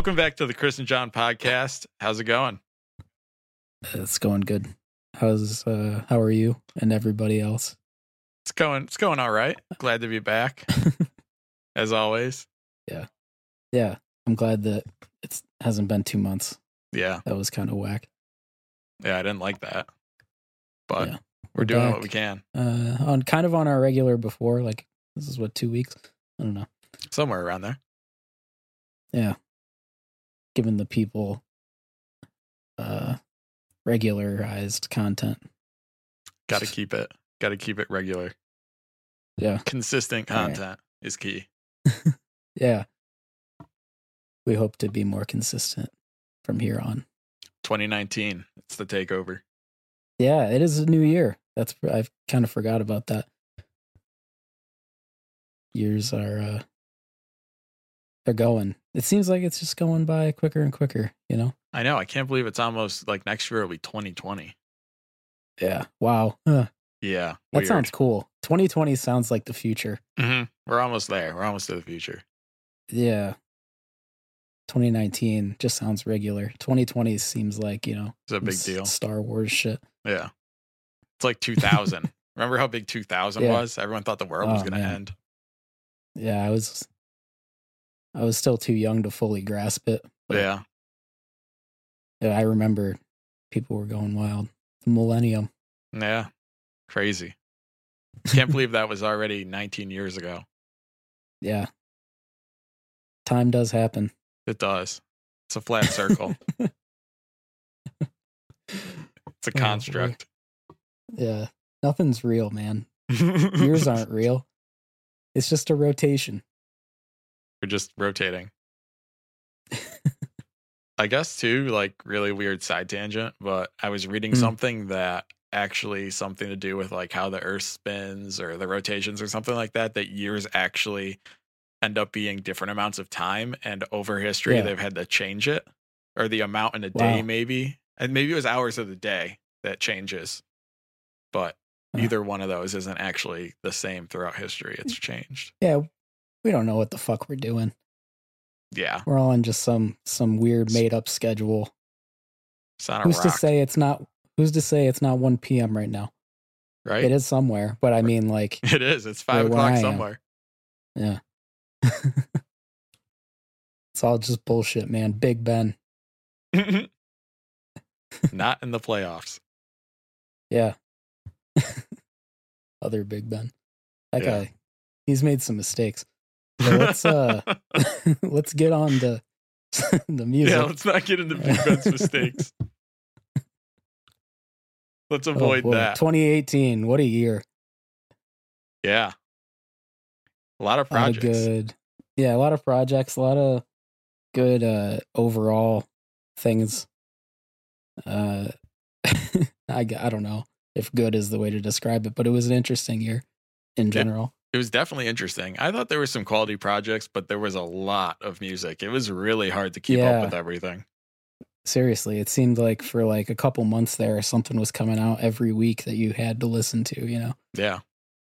Welcome back to the Kris and Jon podcast. How's it going? It's going good. How's uh how are you and everybody else? It's going it's going all right. Glad to be back. as always. Yeah, Yeah. I'm glad that it hasn't been 2 months. Yeah. That was kind of whack. Yeah, I didn't like that. But Yeah. we're doing what we can. Uh on kind of on our regular before like this is what 2 weeks. I don't know. Somewhere around there. Yeah. Giving the people uh regularized content. Gotta keep it. Gotta keep it regular. Yeah. Consistent All right. content is key. Yeah. We hope to be more consistent from here on. 2019. It's the takeover. Yeah, it is a new year. That's I've kind of forgot about that. Years are uh they're going. It seems like it's just going by quicker and quicker, you know? I know. I can't believe it's almost like next year will be 2020. Yeah. Wow. Huh. Yeah. That weird. sounds cool. 2020 sounds like the future. Mhm. We're almost there. We're almost to the future. Yeah. 2019 just sounds regular. 2020 seems like, you know, It's a big deal. Star Wars shit. Yeah. It's like 2000. Remember how big 2000 Yeah. was? Everyone thought the world was Oh, going to end. Yeah, I was I was still too young to fully grasp it. Yeah. yeah, I remember people were going wild. The millennium. Yeah. Crazy. Can't believe that was already 19 years ago. Yeah. Time does happen. It does. It's a flat circle. It's a Oh, construct. Yeah. Nothing's real, man. Years aren't real. It's just a rotation. We're just rotating. I guess too, like really weird side tangent, but I was reading Mm. something that actually something to do with like how the earth spins or the rotations or something like that, that years actually end up being different amounts of time and over history Yeah. they've had to change it. Or the amount in a day maybe. And maybe it was hours of the day that changes. But Huh. either one of those isn't actually the same throughout history. It's changed. Yeah. We don't know what the fuck we're doing. Yeah. We're all on just some some weird made up schedule. Who's rock. to say it's not who's to say it's not 1 p.m. right now? right? It is somewhere, but I mean like It is. It's five o'clock am. somewhere. Yeah. it's all just bullshit, man. Big Ben. Not in the playoffs. Yeah. Other Big Ben. That Yeah. guy, he's made some mistakes. So let's uh let's get on the the music. yeah, let's not get into Big Ben's mistakes. Let's Oh, avoid boy. that. 2018, what a year. yeah. A lot of A lot of projects. good. Yeah, a lot of projects, a lot of good uh overall things. Uh I I don't know if good is the way to describe it, but it was an interesting year in general. It was definitely interesting. I thought there were some quality projects, but there was a lot of music. It was really hard to keep Yeah. up with everything. Seriously, it seemed like for like a couple months there something was coming out every week that you had to listen to, you know. Yeah.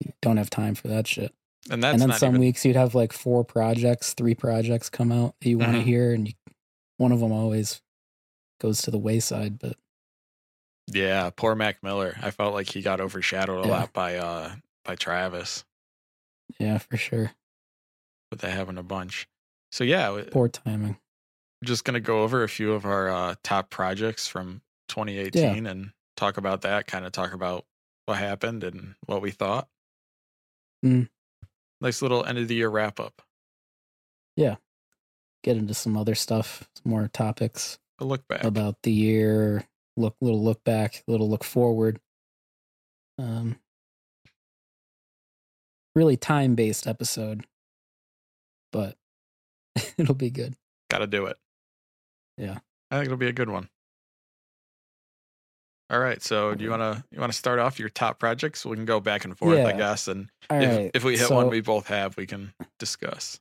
You don't have time for that shit. And that's and then some even weeks you'd have like four projects, three projects come out that you want to Mhm. hear, and you, one of them always goes to the wayside. But Yeah, poor Mac Miller. I felt like he got overshadowed a Yeah. lot by uh by Travis, yeah, for sure, but they having a bunch. So yeah, poor timing. just gonna go over a few of our uh, top projects from 2018 and talk about that. Kind of talk about what happened and what we thought. Mm. Nice little end of the year wrap up. Yeah, get into some other stuff, some more topics A look back. about the year. Look, little look back, little look forward. Um, really time based episode, but it'll be good. Got to do it. Yeah. I think it'll be a good one. All right, so do you want to you want to start off your top projects? We can go back and forth, I guess, and if, right. if we hit so- one we both have, we can discuss.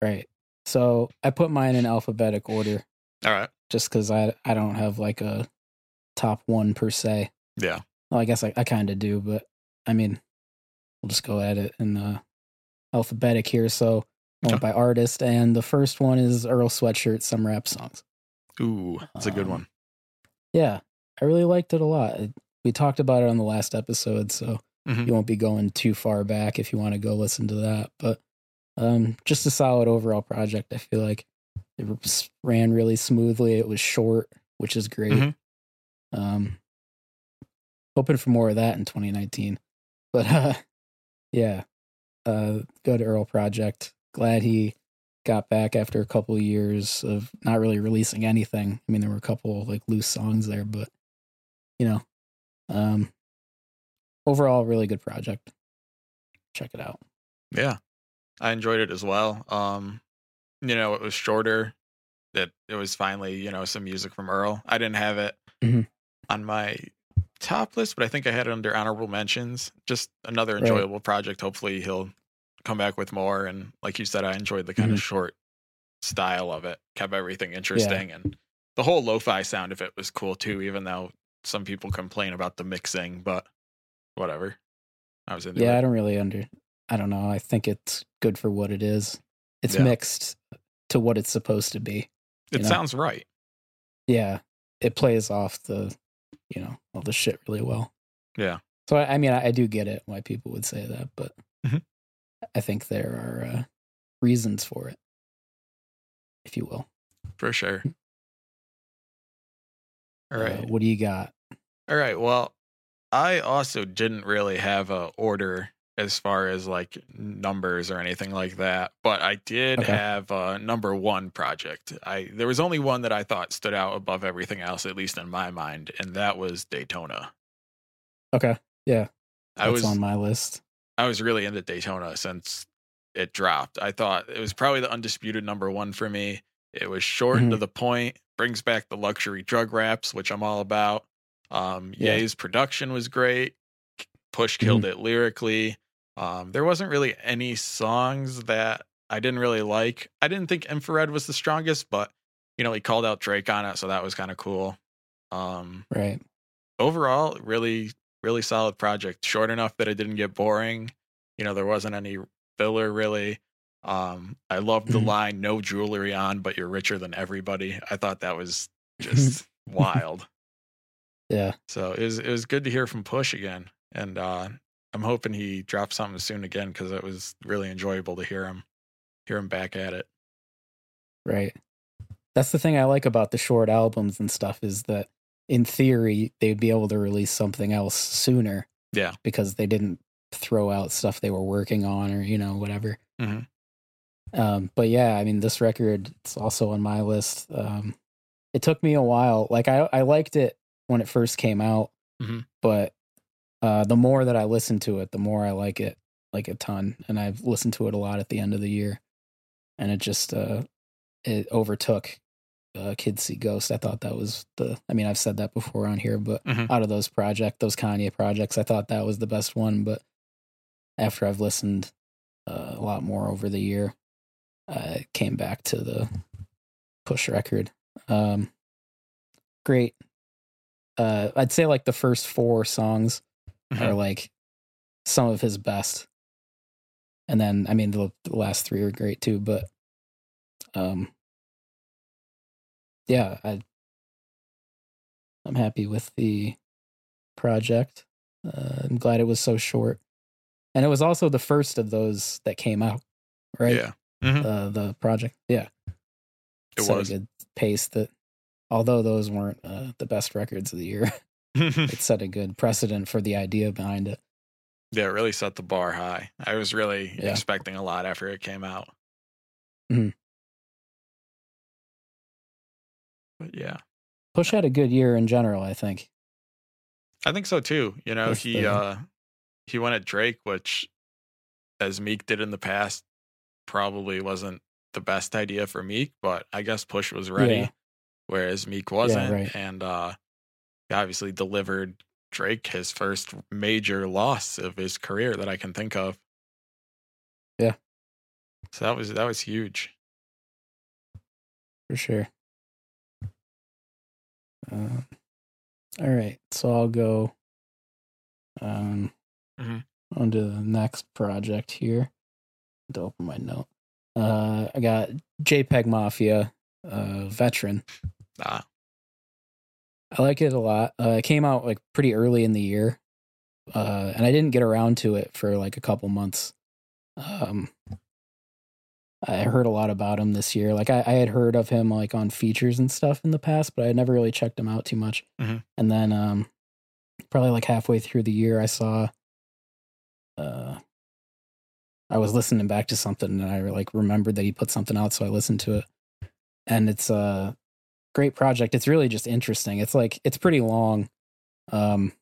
right. So I put mine in alphabetic order All right. just because I I don't have like a top one per se. Yeah. Well, I guess I, I kind of do, but I mean, we'll just go at it in uh, alphabetic here. So Went by artist, and the first one is Earl Sweatshirt, some rap songs. Ooh, it's a good Um, one. Yeah, I really liked it a lot. We talked about it on the last episode, so Mhm. you won't be going too far back if you want to go listen to that. But um, just a solid overall project. I feel like it ran really smoothly. It was short, which is great. Mhm. Um, hoping for more of that in 2019. But uh, yeah, uh, good Earl project. Glad he got back after a couple of years of not really releasing anything. I mean, there were a couple like loose songs there, but you know, um, overall, really good project. Check it out. Yeah, I enjoyed it as well. Um, you know, it was shorter. That it was finally, you know, some music from Earl. I didn't have it Mhm. on my top list, but I think I had it under honorable mentions. Just another Right. enjoyable project. Hopefully, he'll come back with more. And like you said, I enjoyed the kind of Mhm. short style of it. Kept everything interesting, and the whole lo-fi sound of it was cool too. Even though some people complain about the mixing, but whatever. I was into Yeah, it. I don't really under. I don't know. I think it's good for what it is. It's Yeah. mixed to what it's supposed to be. It know? sounds right. Yeah, it plays off the, you know, all the shit really well. Yeah. So I, I mean, I, I do get it why people would say that, but Mhm. I think there are uh, reasons for it, if you will. For sure. All right. Uh, what do you got? All right. Well, I also didn't really have a order as far as like numbers or anything like that, but I did Okay. have a number one project. I there was only one that I thought stood out above everything else, at least in my mind, and that was Daytona. Okay, yeah, I was on my list. I was really into Daytona since it dropped. I thought it was probably the undisputed number one for me. It was short and to Mhm. the point, brings back the luxury drug raps, which I'm all about. Um, Yeah. Ye's production was great. Push Mm-hmm. killed it lyrically. Um, there wasn't really any songs that I didn't really like. I didn't think Infrared was the strongest, but you know he called out Drake on it, so that was kind of cool. Um, Right. overall really really solid project short enough that it didn't get boring you know there wasn't any filler really um i loved the Mhm. line no jewelry on but you're richer than everybody i thought that was just wild Yeah. so it was it was good to hear from push again and uh i'm hoping he drops something soon again because it was really enjoyable to hear him hear him back at it Right. That's the thing I like about the short albums and stuff is that in theory they'd be able to release something else sooner. Yeah. Because they didn't throw out stuff they were working on or, you know, whatever. Mhm. Um, but yeah, I mean this record it's also on my list. Um it took me a while. Like I I liked it when it first came out, Mhm. but uh the more that I listen to it, the more I like it like a ton. And I've listened to it a lot at the end of the year. And it just uh it overtook uh, Kids See Ghost. I thought that was the. I mean, I've said that before on here, but Mhm. out of those project, those Kanye projects, I thought that was the best one. But after I've listened uh, a lot more over the year, I came back to the Push record. Um, great. Uh, I'd say like the first four songs Mhm. are like some of his best. And then I mean the, the last three are great too, but um yeah, I I'm happy with the project. Uh, I'm glad it was so short. And it was also the first of those that came out, right? yeah Mhm. Uh, the project. Yeah. It a was. good pace that although those weren't uh, the best records of the year, it set a good precedent for the idea behind it. Yeah, it really set the bar high. I was really Yeah. expecting a lot after it came out. Mhm. But yeah, Push had a good year in general, I think. I think so too. You know, With he the- uh he went at Drake, which as Meek did in the past, probably wasn't the best idea for Meek, but I guess Push was ready, Yeah. whereas Meek wasn't. right. And uh obviously delivered Drake his first major loss of his career that I can think of. Yeah. So that was that was huge. for sure. Um, all right, so I'll go um, Mhm. on to the next project here. To open my note. Uh, I got JPEG Mafia, uh, veteran. Ah, I like it a lot. Uh, it came out like pretty early in the year, uh, and I didn't get around to it for like a couple months. Um, I heard a lot about him this year. Like I, I had heard of him like on features and stuff in the past, but I had never really checked him out too much. Mhm. And then, um, probably like halfway through the year, I saw. Uh, I was listening back to something, and I like remembered that he put something out, so I listened to it. And it's a great project. It's really just interesting. It's like it's pretty long. Um,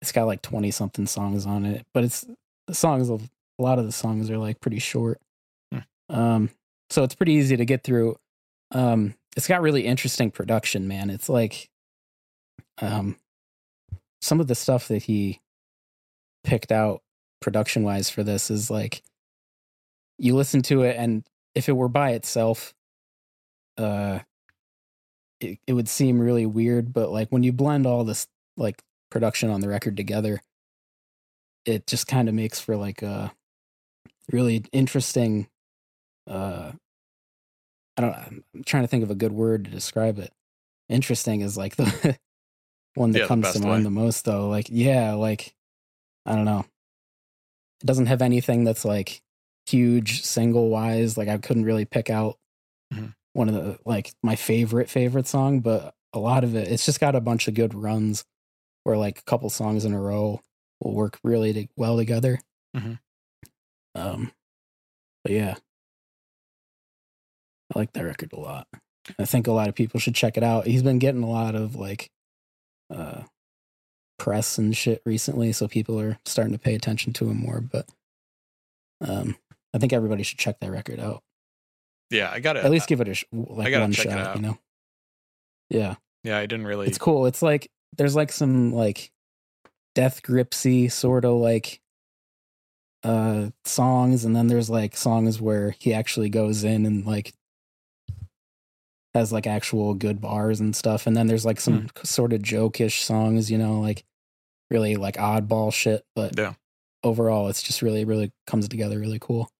it's got like twenty something songs on it, but it's the songs of a lot of the songs are like pretty short. Hmm. Um, so it's pretty easy to get through. Um, it's got really interesting production, man. It's like, um, some of the stuff that he picked out production wise for this is like, you listen to it, and if it were by itself, uh, it, it would seem really weird. But like when you blend all this like production on the record together, it just kind of makes for like a really interesting uh i don't i'm trying to think of a good word to describe it interesting is like the one that Yeah, comes to mind way. the most though like yeah like i don't know it doesn't have anything that's like huge single wise like i couldn't really pick out Mhm. One of the like my favorite favorite song but a lot of it it's just got a bunch of good runs where like a couple songs in a row will work really to, well together. Mhm. um but yeah. I like that record a lot. I think a lot of people should check it out. He's been getting a lot of like uh press and shit recently so people are starting to pay attention to him more but um i think everybody should check that record out yeah, I got it. at least give it a sh- like one shot you know yeah yeah, I didn't really. it's cool it's like there's like some like death gripsy sort of like uh songs and then there's like songs where he actually goes in and like has like actual good bars and stuff and then there's like some sort of jokish songs you know like really like oddball shit but Yeah. overall it's just really really comes together really cool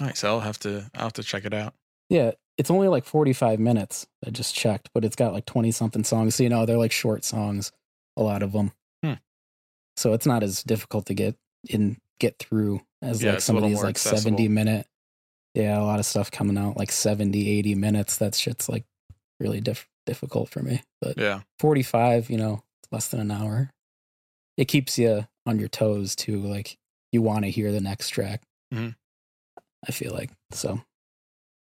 Nice. I'll have to. I'll have to check it out. yeah it's only like 45 minutes i just checked but it's got like 20 something songs so you know they're like short songs a lot of them Hmm. so it's not as difficult to get in get through as Yeah, like some of these like 70 minute yeah a lot of stuff coming out like 70 80 minutes that shit's like really diff- difficult for me but Yeah. 45 you know less than an hour it keeps you on your toes too like you want to hear the next track Mhm. I feel like so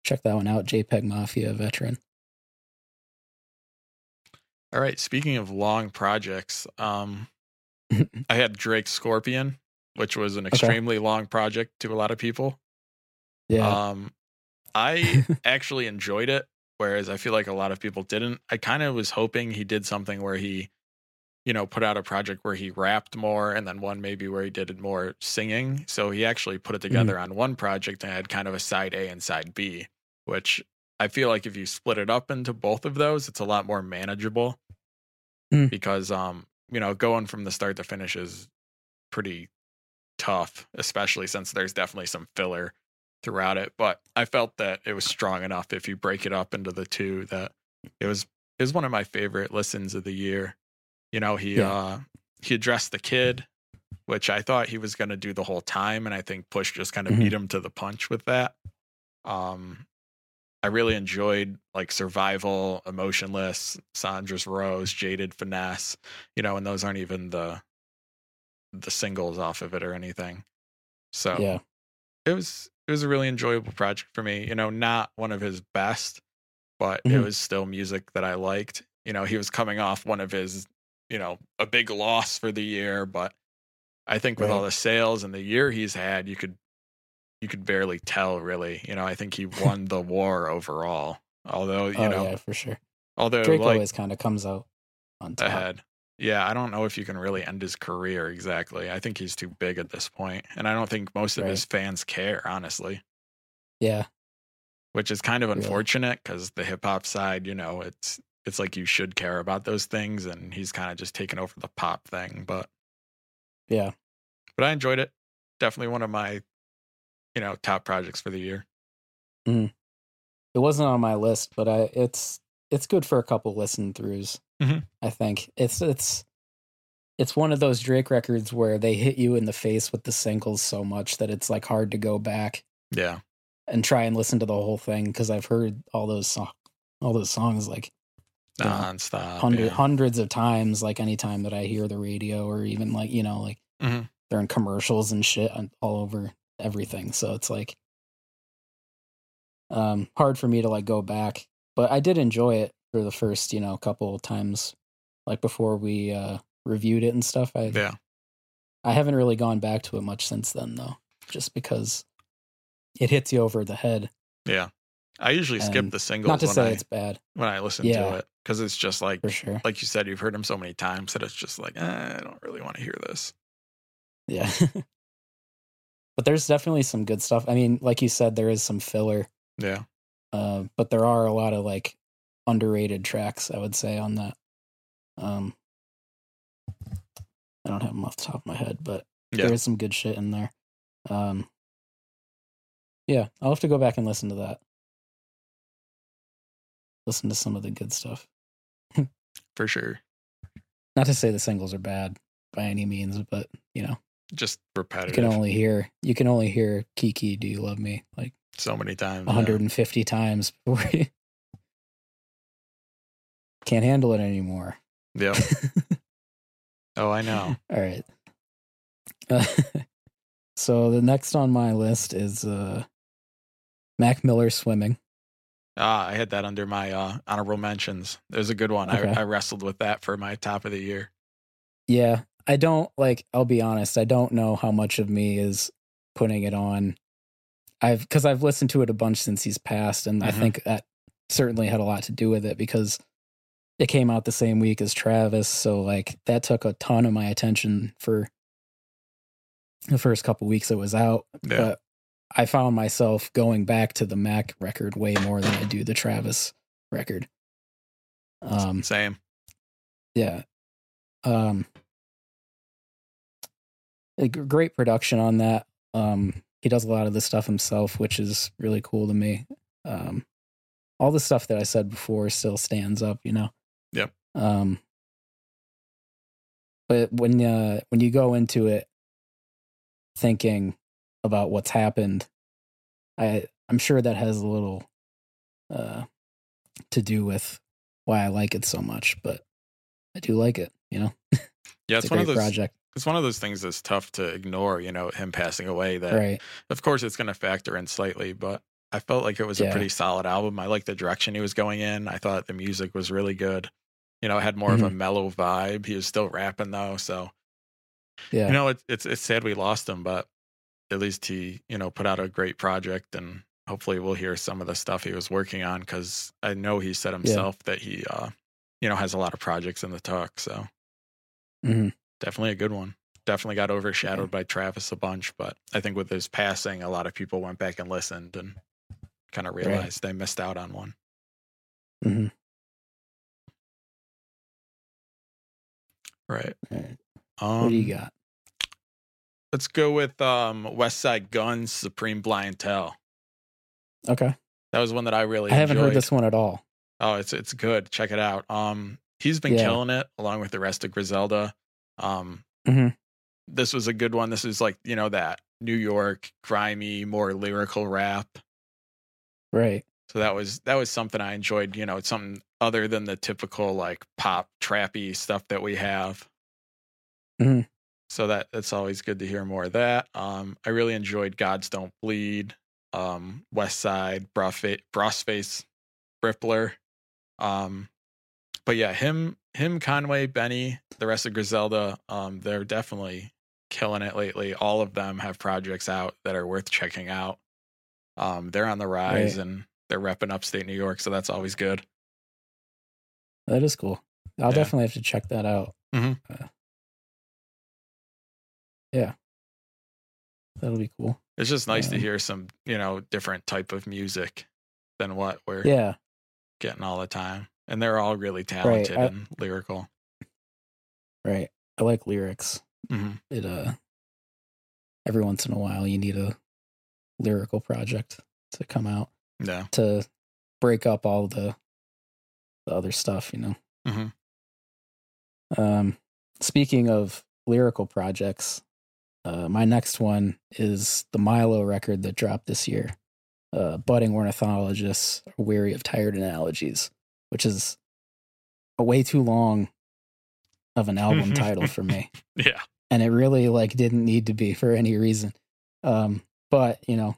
check that one out jpeg mafia veteran All right. Speaking of long projects, um, I had Drake Scorpion, which was an extremely long project to a lot of people. yeah Um, I actually enjoyed it, whereas I feel like a lot of people didn't. I kind of was hoping he did something where he, you know, put out a project where he rapped more, and then one maybe where he did more singing. So he actually put it together on one project and had kind of a side A and side B, which I feel like if you split it up into both of those, it's a lot more manageable. Mm. Because um, you know, going from the start to finish is pretty tough, especially since there's definitely some filler throughout it. But I felt that it was strong enough if you break it up into the two that it was it was one of my favorite listens of the year. You know, he Yeah. uh he addressed the kid, which I thought he was gonna do the whole time, and I think Push just kind of Mhm. beat him to the punch with that. Um I really enjoyed like Survival, Emotionless, Sandra's Rose, Jaded Finesse, you know, and those aren't even the the singles off of it or anything. So yeah it was it was a really enjoyable project for me. You know, not one of his best, but it Mhm. was still music that I liked. You know, he was coming off one of his, you know, a big loss for the year, but I think with all the sales and the year he's had, you could you could barely tell really. You know, I think he won the war overall. Although, you oh know, yeah for sure although drake like always kind of comes out on top ahead. Yeah, I don't know if you can really end his career exactly. I think he's too big at this point, and I don't think most of Right. his fans care, honestly. yeah which is kind of Really? unfortunate because the hip hop side, you know, it's it's like you should care about those things, and he's kind of just taken over the pop thing. But yeah but I enjoyed it. definitely one of my, you know, top projects for the year. It wasn't on my list, but I it's it's good for a couple listen throughs. Mhm. I think it's it's it's one of those Drake records where they hit you in the face with the singles so much that it's like hard to go back Yeah, and try and listen to the whole thing because I've heard all those song, all those songs like Yeah. nonstop. hundred, yeah. hundreds of times. Like anytime that I hear the radio or even like you know like Mhm. they're in commercials and shit all over everything. So it's like um hard for me to like go back, but I did enjoy it for the first you know couple times like before we uh reviewed it and stuff. I Yeah, I haven't really gone back to it much since then though, just because it hits you over the head. yeah. I usually skip the singles Not to when say I it's bad when I listen Yeah. to it because it's just like for sure. like you said, you've heard them so many times that it's just like eh, I don't really want to hear this. Yeah. but there's definitely some good stuff. I mean, like you said, there is some filler, Yeah, uh, but there are a lot of like underrated tracks, I would say, on that. Um, I don't have them off the top of my head, but yeah. there is some good shit in there. Um, yeah, I'll have to go back and listen to that. Listen to some of the good stuff. for sure. Not to say the singles are bad by any means, but you know, Just repetitive. you can only hear you can only hear Kiki, "Do You Love Me?" like so many times. yeah. 150 times before you can't handle it anymore. Yep. Oh, I know. All right. Uh, so the next on my list is uh, Mac Miller swimming. Ah, I had that under my uh, honorable mentions. It was a good one. Okay. I, I wrestled with that for my top of the year. Yeah, I don't like. I'll be honest. I don't know how much of me is putting it on. I've because I've listened to it a bunch since he's passed, and I Mhm. think that certainly had a lot to do with it because it came out the same week as Travis. So like that took a ton of my attention for the first couple weeks it was out. Yeah. But I found myself going back to the Mac record way more than I do the Travis record. Um, Same. yeah. Um great production on that. Um he does a lot of the stuff himself, which is really cool to me. Um all the stuff that I said before still stands up, you know. Yep. Um but when uh when you go into it thinking about what's happened, I I'm sure that has a little uh to do with why I like it so much, but I do like it, you know. Yeah, It's it's, one of those. project. It's one of those things that's tough to ignore. You know, him passing away. That Right. of course it's going to factor in slightly, but I felt like it was a pretty solid album. I liked the direction he was going in. I thought the music was really good. You know, it had more of a Mm-hmm. mellow vibe. He was still rapping though, so Yeah. you know, it's it's it's sad we lost him, but at least he you know put out a great project, and hopefully we'll hear some of the stuff he was working on because I know he said himself that he uh you know has a lot of projects in the tuck. So Mhm. definitely a good one. Definitely got overshadowed by Travis a bunch, but I think with his passing, a lot of people went back and listened and kind of Right. realized they missed out on one. Mm-hmm. Right. Alright. Um, what do you got? Let's go with um, Westside Gunn's, Supreme Blientele. Okay. That was one that I really. I haven't heard this one at all. Oh, it's it's good. Check it out. Um, he's been Yeah. killing it along with the rest of Griselda. Um, Mhm. this was a good one. This is like you know that New York grimy, more lyrical rap. Right. So that was that was something I enjoyed. You know, it's something other than the typical like pop trappy stuff that we have. Mhm. So that that's always good to hear more of that. Um, I really enjoyed Gods Don't Bleed, um, West Side, Brossface, Brossface, Brippler. Um, but yeah, him, him, Conway, Benny, the rest of Griselda, um, they're definitely killing it lately. All of them have projects out that are worth checking out. Um, they're on the rise Right. and they're repping upstate New York, so that's always good. That is cool. I'll Yeah. definitely have to check that out. Mhm. Uh, yeah. That'll be cool. It's just nice to Um, hear some, you know, different type of music than what we're Yeah. getting all the time. And they're all really talented I- and lyrical. Right. I like lyrics. hmm It uh every once in a while you need a lyrical project to come out Yeah. to break up all the the other stuff, you know. Mhm. Um, speaking of lyrical projects, uh, my next one is the Milo record that dropped this year. Uh, Budding ornithologists are weary of tired analogies, which is a way too long of an album title for me Yeah. and it really like didn't need to be for any reason. Um, but you know,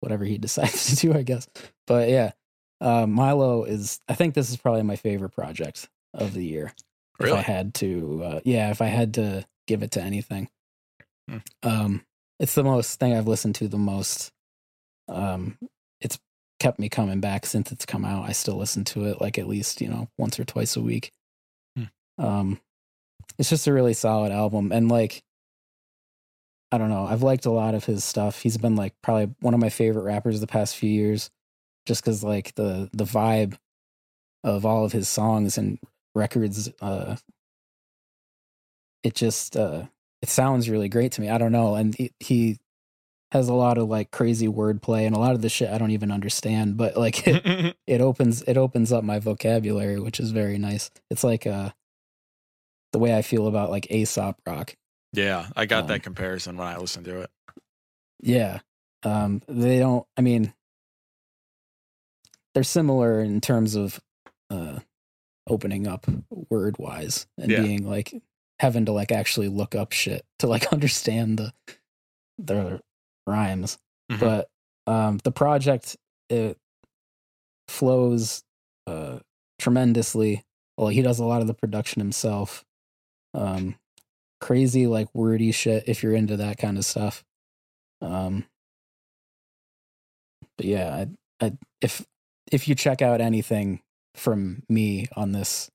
whatever he decides to do, I guess. But yeah, uh, Milo is. I think this is probably my favorite project of the year. Really? If I had to, uh, yeah, if I had to give it to anything, Hmm. um, it's the most thing I've listened to the most. Um, it's kept me coming back since it's come out. I still listen to it like at least you know once or twice a week. Hmm. Um, it's just a really solid album, and like I don't know. I've liked a lot of his stuff. He's been like probably one of my favorite rappers the past few years, just because like the the vibe of all of his songs and records. Uh, it just uh, it sounds really great to me. I don't know, and he, he has a lot of like crazy wordplay and a lot of the shit I don't even understand, but like it, it opens it opens up my vocabulary, which is very nice. It's like uh the way I feel about like Aesop rock. yeah. I got Um, that comparison when I listened to it. Yeah. Um they don't I mean they're similar in terms of uh opening up word wise and Yeah. being like having to like actually look up shit to like understand the the rhymes. Mhm. But um the project it flows uh tremendously. Well, he does a lot of the production himself. Um crazy like wordy shit if you're into that kind of stuff. Um but yeah, I, I if if you check out anything from me on this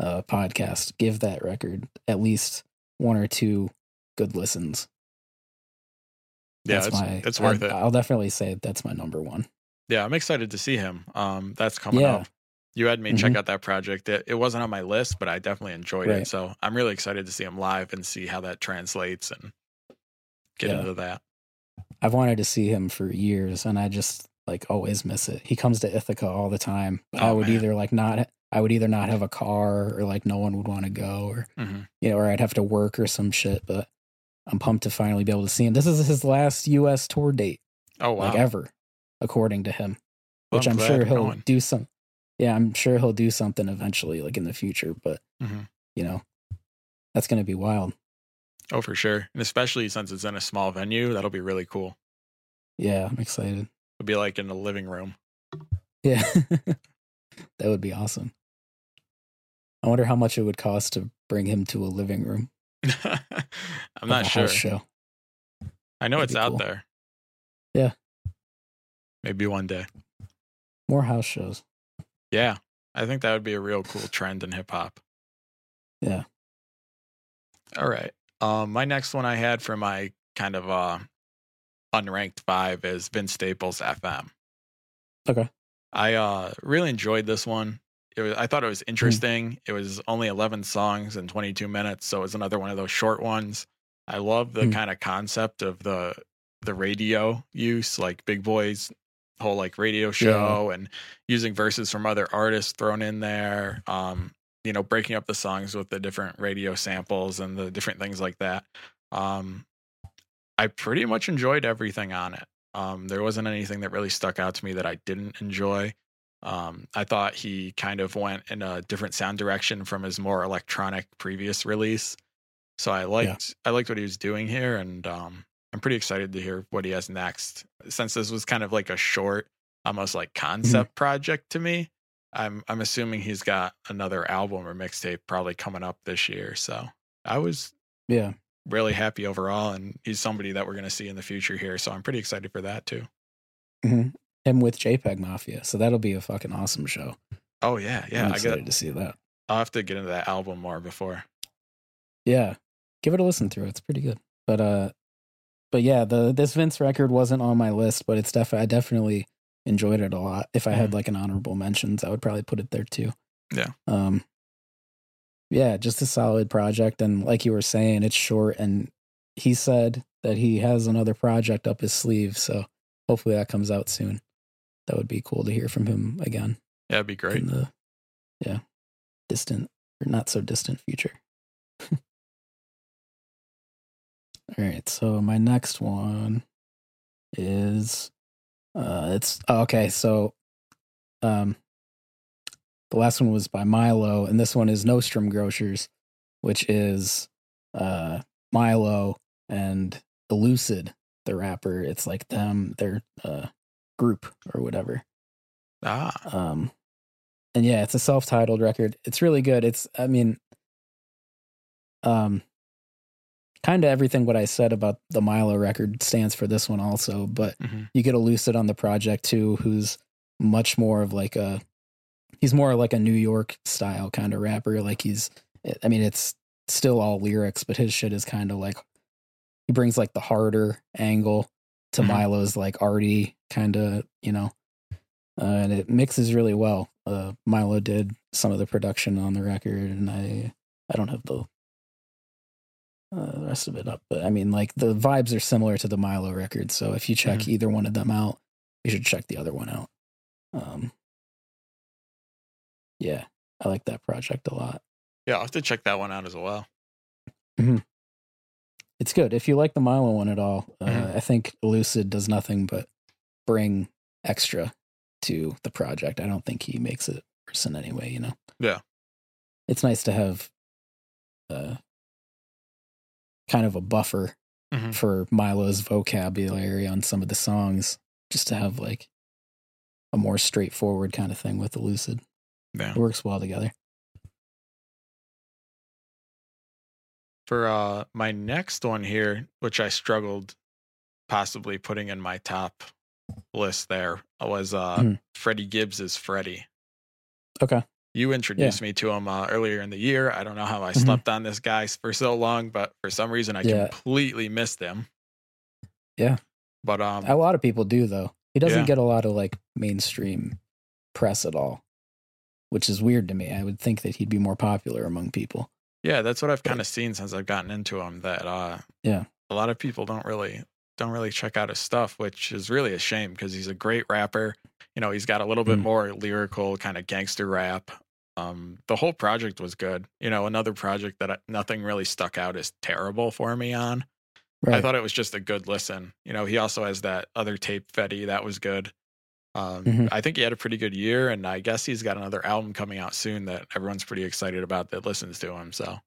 uh podcast, give that record at least one or two good listens. yeah, That's it's, my it's worth I, it. I'll definitely say that's my number one. Yeah, I'm excited to see him. Um, that's coming Yeah. up. You had me check Mhm. out that project. It, it wasn't on my list, but I definitely enjoyed Right. it. So I'm really excited to see him live and see how that translates and get Yeah. into that. I've wanted to see him for years and I just like always miss it. He comes to Ithaca all the time. But I Oh, would man. either like not I would either not have a car or like no one would want to go or hmm you know, or I'd have to work or some shit, but I'm pumped to finally be able to see him. This is his last US tour date, Oh wow! like ever, according to him. Well, Which I'm, glad sure he'll going. do some yeah, I'm sure he'll do something eventually, like in the future, but Mhm. you know, that's gonna be wild. Oh, for sure, and especially since it's in a small venue, that'll be really cool. Yeah, I'm excited. It'll be like in the living room. Yeah. that would be awesome. I wonder how much it would cost to bring him to a living room. I'm not sure. show. I know That'd it's out cool. there. Yeah. Maybe one day. More house shows. Yeah, I think that would be a real cool trend in hip hop. Yeah. All right. Um, my next one I had for my kind of uh unranked five is Vince Staples FM. Okay. I uh really enjoyed this one. It was I thought it Hmm. was interesting. It was only 11 songs and 22 minutes, so it was another one of those short ones. I love the Hmm. kind of concept of the the radio use, like Big Boy's whole like radio show and using verses from other artists thrown in there. Um, you know, breaking up the songs with the different radio samples and the different things like that. Um, I pretty much enjoyed everything on it. Um, there wasn't anything that really stuck out to me that I didn't enjoy. Um, I thought he kind of went in a different sound direction from his more electronic previous release. So I liked I liked what he was doing here, and um, I'm pretty excited to hear what he has next. Since this was kind of like a short, almost like concept project to me, I'm I'm assuming he's got another album or mixtape probably coming up this year. So I was Yeah. really happy overall, and he's somebody that we're going to see in the future here. So I'm pretty excited for that too. hmm Him with JPEG Mafia. So that'll be a fucking awesome show. Oh yeah, yeah. I'm I excited got. to see that. I'll have to get into that album more before. Yeah. Give it a listen through. It's pretty good. But uh but yeah, the this Vince record wasn't on my list, but it's definitely I definitely enjoyed it a lot. If I had Mhm. like an honorable mentions, I would probably put it there too. Yeah. Um yeah, just a solid project and like you were saying, it's short and he said that he has another project up his sleeve. So hopefully that comes out soon. That would be cool to hear from him again Yeah, it'd be great. in the yeah distant or not so distant future. All right, so my next one is uh it's oh, okay, so um the last one was by Milo and this one is Nostrum Grocers, which is uh Milo and Elucid, the rapper. It's like them, their uh group or whatever. Ah, Um, and yeah, it's a self-titled record. It's really good. It's, I mean, um, kind of everything what I said about the Milo record stands for this one also. But mhm. you get Elucid on the project too, who's much more of like a, he's more like a New York style kind of rapper. Like he's, I mean, it's still all lyrics, but his shit is kind of like he brings like the harder angle to Mhm. Milo's like arty kind of, you know, uh, and it mixes really well. Uh, Milo did some of the production on the record, and I I don't have the uh, the rest of it up, but I mean, like the vibes are similar to the Milo record. So if you check Mhm. either one of them out, you should check the other one out. Um, yeah, I like that project a lot. yeah, I'll have to check that one out as well. It's good if you like the Milo one at all. Uh, Mhm. I think Lucid does nothing but bring extra to the project. I don't think he makes it worse in any way. You know. Yeah. It's nice to have, uh, kind of a buffer Mhm. for Milo's vocabulary on some of the songs, just to have like a more straightforward kind of thing with the Lucid. Yeah. It works well together. For uh my next one here, which I struggled possibly putting in my top list there, was uh Mhm. Freddie Gibbs is Freddie. Okay. You introduced me to him uh, earlier in the year. I don't know how I Mhm. slept on this guy for so long, but for some reason I Yeah. completely missed him. Yeah. But um A lot of people do though. He doesn't Yeah. get a lot of like mainstream press at all, which is weird to me. I would think that he'd be more popular among people. yeah, that's what I've kind of seen since I've gotten into him that uh Yeah. a lot of people don't really don't really check out his stuff, which is really a shame because he's a great rapper. You know, he's got a little bit Mm. more lyrical kind of gangster rap. Um, the whole project was good. You know, another project that I, nothing really stuck out as terrible for me on. Right. I thought it was just a good listen. You know, he also has that other tape Fetti that was good. Um, Mhm. I think he had a pretty good year, and I guess he's got another album coming out soon that everyone's pretty excited about that listens to him. So,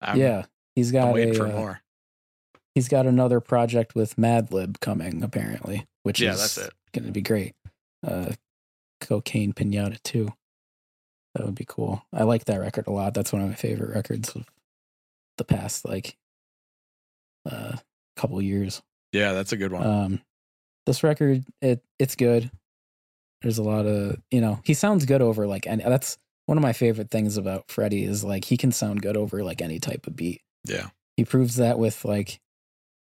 I'm, yeah. He's I'm got waiting a, for uh, more. He's got another project with Madlib coming apparently, which Yeah, is going to be great. Uh, Cocaine Pinata too. That would be cool. I like that record a lot. That's one of my favorite records of the past like uh couple years. Yeah, that's a good one. Um, this record, it it's good. There's a lot of you know he sounds good over like and that's one of my favorite things about Freddie is like he can sound good over like any type of beat. yeah. He proves that with like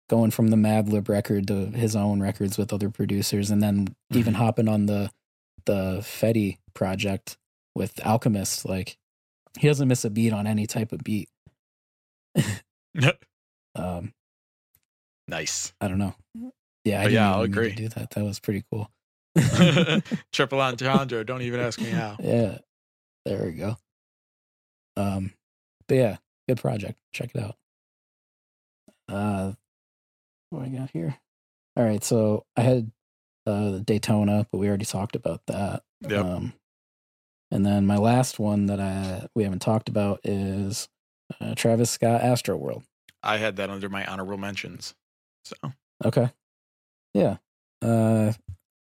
going from the Madlib record to his own records with other producers, and then even Mhm. hopping on the the Fetti project with Alchemist. Like he doesn't miss a beat on any type of beat. Um, nice. I don't know. Yeah, I But didn't yeah, I'll even mean to agree. do that. That was pretty cool. Triple entendre. Don't even ask me how. Yeah. There we go. Um but yeah, good project. Check it out. Uh what do I got here? All right, so I had uh Daytona, but we already talked about that. Yep. Um and then my last one that I we haven't talked about is uh, Travis Scott Astroworld. I had that under my honorable mentions. So Okay. Yeah. Uh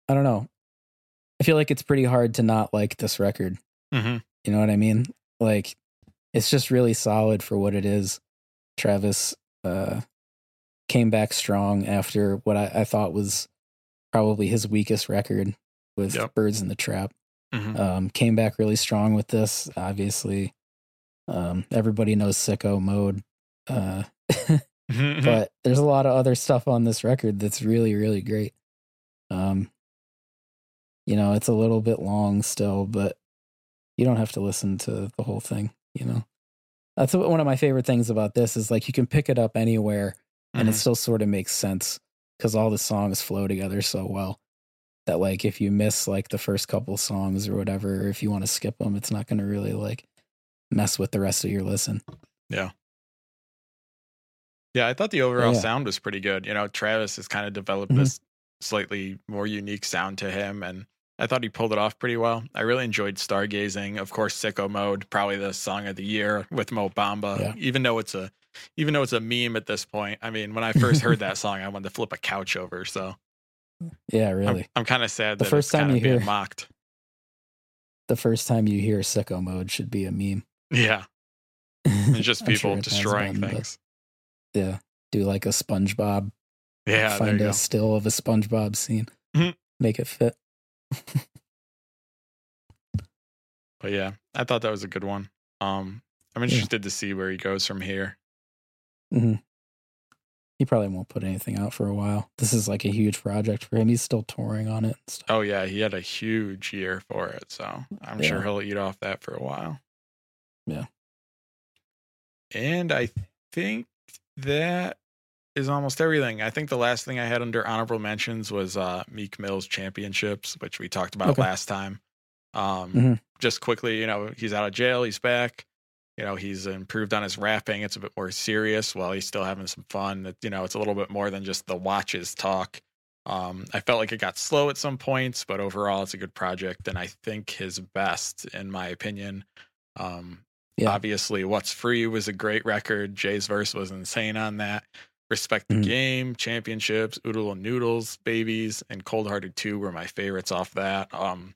I don't know. I feel like it's pretty hard to not like this record. Mhm. You know what I mean? Like it's just really solid for what it is. Travis uh came back strong after what I, I thought was probably his weakest record with Yep. Birds in the Trap. Mhm. Um came back really strong with this, obviously. Um everybody knows sicko mode. Uh Mhm. but there's a lot of other stuff on this record that's really really great um you know it's a little bit long still but you don't have to listen to the whole thing you know that's one of my favorite things about this is like you can pick it up anywhere and it Mhm. still sort of makes sense because all the songs flow together so well that like if you miss like the first couple songs or whatever, or if you want to skip them, it's not going to really like mess with the rest of your listen. Yeah, Yeah, I thought the overall yeah. sound was pretty good. You know, Travis has kind of developed Mhm. this slightly more unique sound to him, and I thought he pulled it off pretty well. I really enjoyed Stargazing. Of course, Sicko Mode, probably the song of the year with Mo Bamba. Yeah. Even though it's a even though it's a meme at this point. I mean, when I first heard that song, I wanted to flip a couch over. So Yeah, I'm, really. I'm kind of sad The that first it's time you hear- mocked. The first time you hear sicko mode should be a meme. Yeah, and just I'm sure people it destroying been, things. Yeah. Do like a SpongeBob. Yeah, there find you a go. still of a SpongeBob scene. Mhm. Make it fit. But yeah, I thought that was a good one. Um, I'm interested to see where he goes from here. Hmm He probably won't put anything out for a while. This is like a huge project for him. He's still touring on it and stuff. Oh yeah, he had a huge year for it, so I'm sure he'll eat off that for a while. Yeah. And I think that is almost everything. I think the last thing I had under honorable mentions was uh Meek Mill's championships, which we talked about Okay. last time. Um Mhm. just quickly, you know, he's out of jail, he's back. You know, he's improved on his rapping. It's a bit more serious while he's still having some fun. It, you know, it's a little bit more than just the watches talk. Um, I felt like it got slow at some points, but overall, it's a good project, and I think his best, in my opinion. Um, Yeah. Obviously, "What's Free" was a great record. Jay's verse was insane on that. "Respect the Mhm. Game," "Championships," "Oodles O' Noodles," "Babies," and "Cold Hearted 2 were my favorites off that. Um,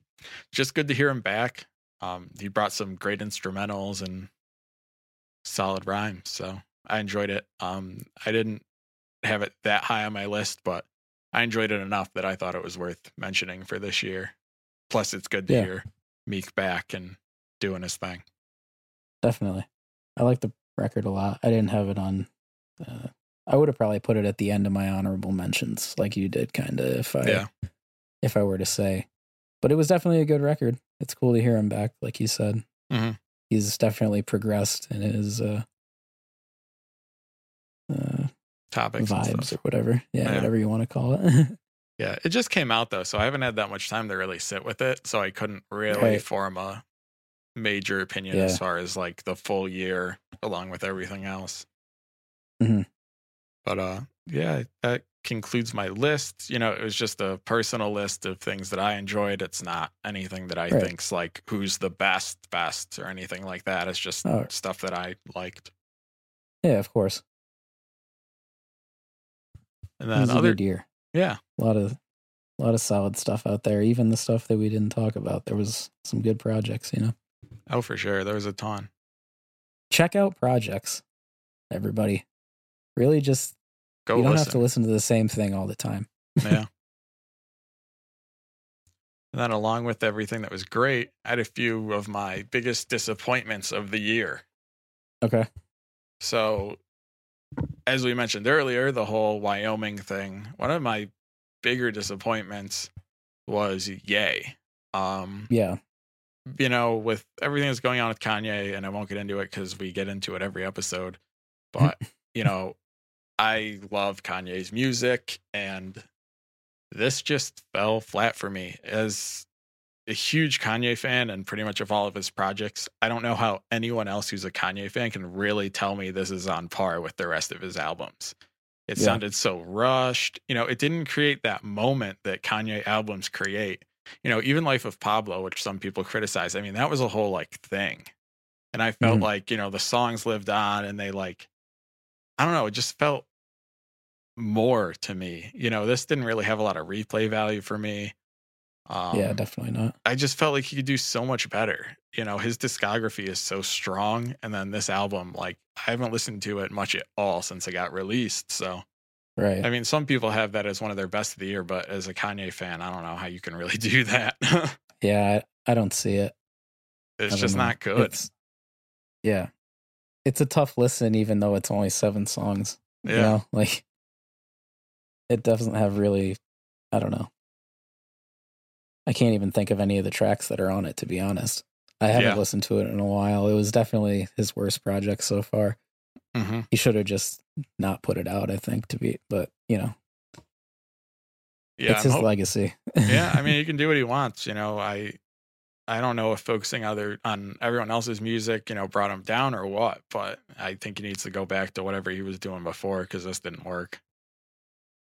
just good to hear him back. Um, he brought some great instrumentals and solid rhyme. so I enjoyed it. Um, I didn't have it that high on my list, but I enjoyed it enough that I thought it was worth mentioning for this year. Plus, it's good to Yeah. hear Meek back and doing his thing. Definitely. I like the record a lot. I didn't have it on. Uh, I would have probably put it at the end of my honorable mentions, like you did, kind of. If I Yeah. if I were to say, but it was definitely a good record. It's cool to hear him back, like you said. Mhm. He's definitely progressed in his uh, uh, Topics vibes or whatever. Yeah, Yeah. whatever you want to call it. Yeah, it just came out though, so I haven't had that much time to really sit with it. So I couldn't really Right. form a major opinion Yeah. as far as like the full year along with everything else. Mhm. But uh yeah, that concludes my list. You know, it was just a personal list of things that I enjoyed. It's not anything that I Right. think's like who's the best best or anything like that. It's just Oh. stuff that I liked. yeah, of course. And then other year. yeah, A lot of a lot of solid stuff out there. Even the stuff that we didn't talk about. There was some good projects, you know. oh for sure. There was a ton. check out projects everybody really just Go you don't listen. have to listen to the same thing all the time yeah. And then, along with everything that was great, I had a few of my biggest disappointments of the year. okay So, as we mentioned earlier, the whole Wyoming thing, one of my bigger disappointments was Ye. Um, yeah you know, with everything that's going on with Kanye, and I won't get into it because we get into it every episode, but, you know, I love Kanye's music, and this just fell flat for me. As a huge Kanye fan and pretty much of all of his projects, I don't know how anyone else who's a Kanye fan can really tell me this is on par with the rest of his albums. It Yeah. sounded so rushed. You know, it didn't create that moment that Kanye albums create you know, even Life of Pablo, which some people criticize, I mean, that was a whole like thing. And I felt Mhm. like, you know, the songs lived on and they like, I don't know, it just felt more to me. You know, this didn't really have a lot of replay value for me. Um, yeah definitely not I just felt like he could do so much better. You know, his discography is so strong. And then this album, like, I haven't listened to it much at all since it got released. So, right I mean, some people have that as one of their best of the year, but as a Kanye fan, I don't know how you can really do that. yeah I, I don't see it it's just know. not good. It's- yeah it's a tough listen even though it's only seven songs you yeah. know like it doesn't have really i don't know i can't even think of any of the tracks that are on it to be honest i haven't Yeah. listened to it in a while it was definitely his worst project so far hmm Mhm. He should have just not put it out. I think to be, but you know, Yeah, it's I'm his hop- legacy. yeah. I mean, he can do what he wants. You know, I I don't know if focusing other on everyone else's music, you know, brought him down or what, but I think he needs to go back to whatever he was doing before because this didn't work.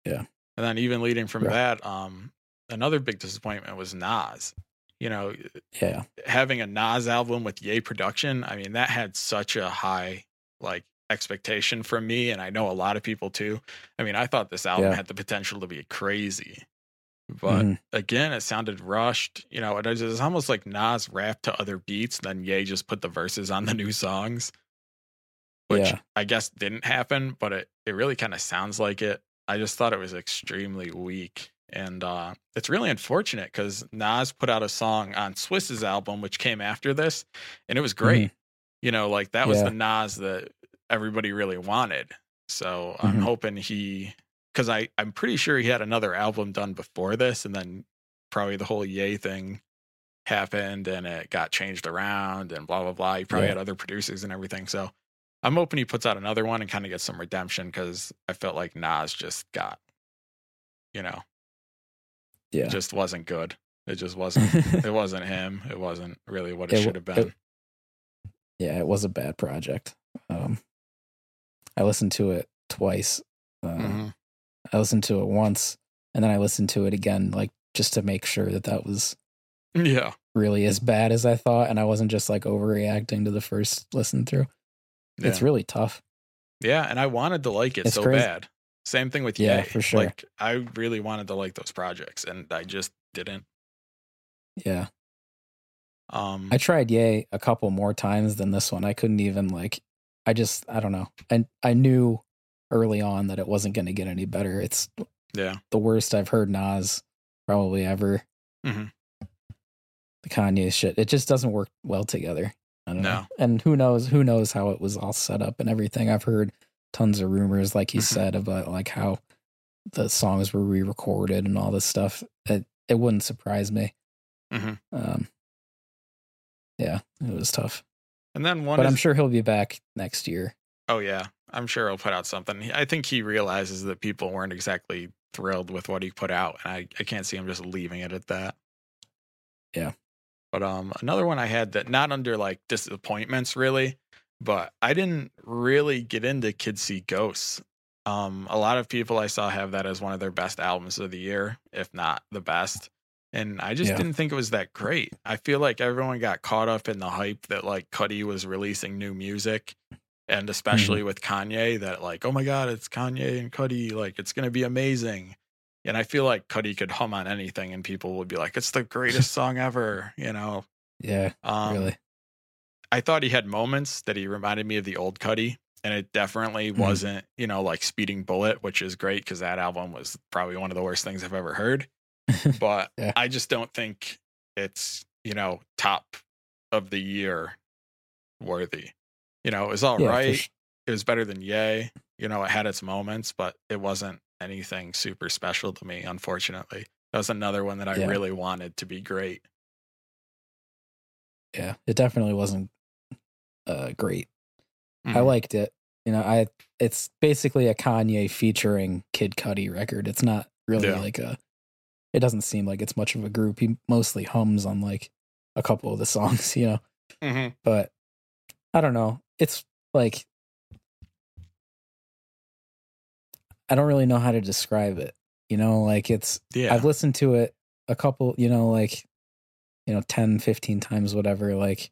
Yeah. And then even leading from Right. that, um, another big disappointment was Nas. You know, yeah, having a Nas album with Ye production, I mean, that had such a high like expectation from me, and I know a lot of people too. I mean, I thought this album Yeah. had the potential to be crazy, but Mhm. again, it sounded rushed. You know, it was almost like Nas rapped to other beats, then Ye just put the verses on the new songs, which Yeah. I guess didn't happen, but it it really kind of sounds like it. I just thought it was extremely weak. And uh, it's really unfortunate because Nas put out a song on Swizz's album, which came after this, and it was great. You know, like that was Mm-hmm. Yeah. the Nas that everybody really wanted. So I'm Mhm. hoping he, because I I'm pretty sure he had another album done before this, and then probably the whole Ye thing happened, and it got changed around, and blah blah blah. He probably Yeah. had other producers and everything. So I'm hoping he puts out another one and kind of gets some redemption because I felt like Nas just got, you know, yeah. it just wasn't good. It just wasn't. it wasn't him. It wasn't really what it, It should have been. it- yeah, it was a bad project. Um, I listened to it twice. Uh, Mhm. I listened to it once, and then I listened to it again, like just to make sure that that was Yeah. really as bad as I thought, and I wasn't just like overreacting to the first listen through. Yeah. It's really tough. yeah, and I wanted to like it It's so crazy. bad. Same thing with Yeah, Ye. for sure. Like I really wanted to like those projects, and I just didn't. Yeah, Um, I tried Ye a couple more times than this one. I couldn't even like. I just I don't know. I I knew early on that it wasn't going to get any better. It's yeah, the worst I've heard Nas probably ever. Mhm. The Kanye shit. It just doesn't work well together. I don't know. No. And who knows? Who knows how it was all set up and everything? I've heard tons of rumors, like you Mhm. said, about like how the songs were re-recorded and all this stuff. It it wouldn't surprise me. Mhm. Um. Yeah, it was tough, and then one. but is, I'm sure he'll be back next year. Oh yeah, I'm sure he'll put out something. I think he realizes that people weren't exactly thrilled with what he put out, and I, I can't see him just leaving it at that. Yeah. But um, another one I had that not under like disappointments really, but I didn't really get into Kids See Ghosts. Um, a lot of people I saw have that as one of their best albums of the year, if not the best. And I just Yeah. didn't think it was that great. I feel like everyone got caught up in the hype that like Cudi was releasing new music and especially with Kanye that like oh my god it's Kanye and Cudi like it's gonna be amazing and I feel like Cudi could hum on anything and people would be like it's the greatest song ever you know Yeah, um, really. I thought he had moments that he reminded me of the old Cudi and it definitely Mhm. wasn't you know like Speeding Bullet which is great because that album was probably one of the worst things I've ever heard but Yeah. I just don't think it's you know top of the year worthy. You know, it was all Yeah, right. sh- It was better than Ye. You know, it had its moments, but it wasn't anything super special to me. Unfortunately, that was another one that I Yeah. really wanted to be great. yeah, it definitely wasn't uh great. I Mhm. liked it. You know, I it's basically a Kanye featuring Kid Cudi record. It's not really Yeah. like a it doesn't seem like it's much of a group. He mostly hums on like a couple of the songs, you know. Mhm. But I don't know. It's like I don't really know how to describe it. You know, like it's Yeah. I've listened to it a couple, you know, like you know, 10, 15 times whatever, like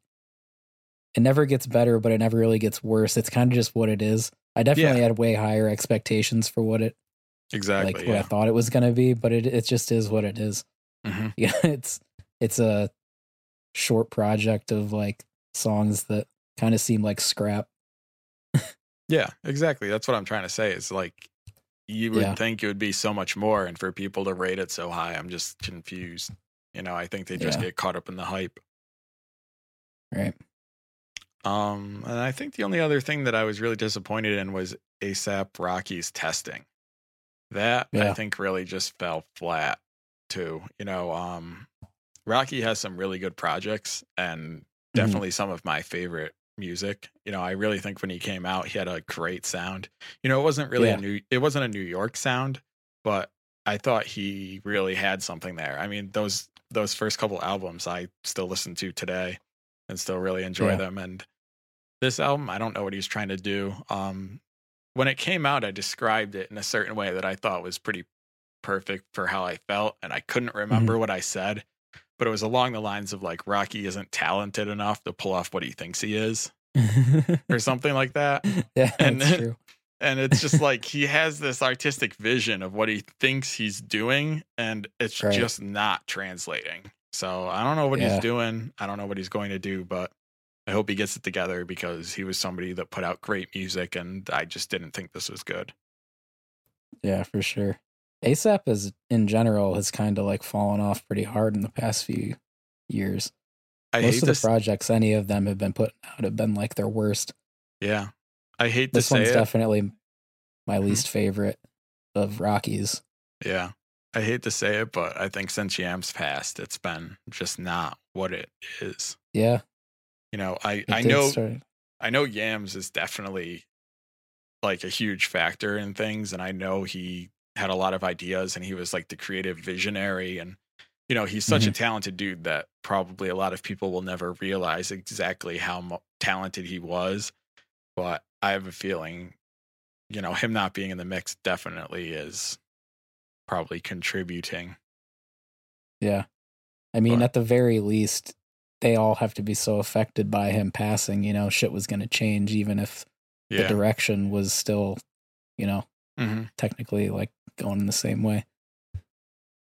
it never gets better, but it never really gets worse. It's kind of just what it is. I definitely had way higher expectations for what it exactly. like what I thought it was going to be, but it it just is what it is. Mhm. Yeah, it's it's a short project of like songs that kind of seem like scrap. Yeah, exactly. That's what I'm trying to say. Is like you would Yeah. think it would be so much more, and for people to rate it so high, I'm just confused. You know, I think they just Yeah. get caught up in the hype. Right. Um, and I think the only other thing that I was really disappointed in was ASAP Rocky's testing. That I think really just fell flat too. You know, um Rocky has some really good projects and Mm-hmm. definitely some of my favorite music. You know, I really think when he came out, he had a great sound. You know, it wasn't really Yeah. a new it wasn't a New York sound, but I thought he really had something there. I mean, those those first couple albums I still listen to today and still really enjoy Yeah. them and this album, I don't know what he's trying to do. Um when it came out, I described it in a certain way that I thought was pretty perfect for how I felt and I couldn't remember Mm-hmm. what I said but it was along the lines of like Rocky isn't talented enough to pull off what he thinks he is or something like that. yeah, And that's true. And it's just like he has this artistic vision of what he thinks he's doing and it's Right. just not translating. So I don't know what Yeah. he's doing. I don't know what he's going to do, but I hope he gets it together because he was somebody that put out great music and I just didn't think this was good. Yeah, for sure. ASAP is in general has kind of like fallen off pretty hard in the past few years. I Most hate of the this. projects any of them have been putting out have been like their worst. yeah. I hate This to say This one's it. definitely my Mhm. least favorite of Rocky's. Yeah. I hate to say it, but I think since Yams passed, it's been just not what it is. Yeah, You know, I, it I know start- I know Yams is definitely like a huge factor in things and I know he had a lot of ideas and he was like the creative visionary and you know, he's such a talented dude that probably a lot of people will never realize exactly how mo- talented he was, but I have a feeling you know, him not being in the mix definitely is probably contributing. Yeah. I mean, But- at the very least, they all have to be so affected by him passing, you know, shit was going to change, even if the direction was still, you know, hmm technically like going in the same way.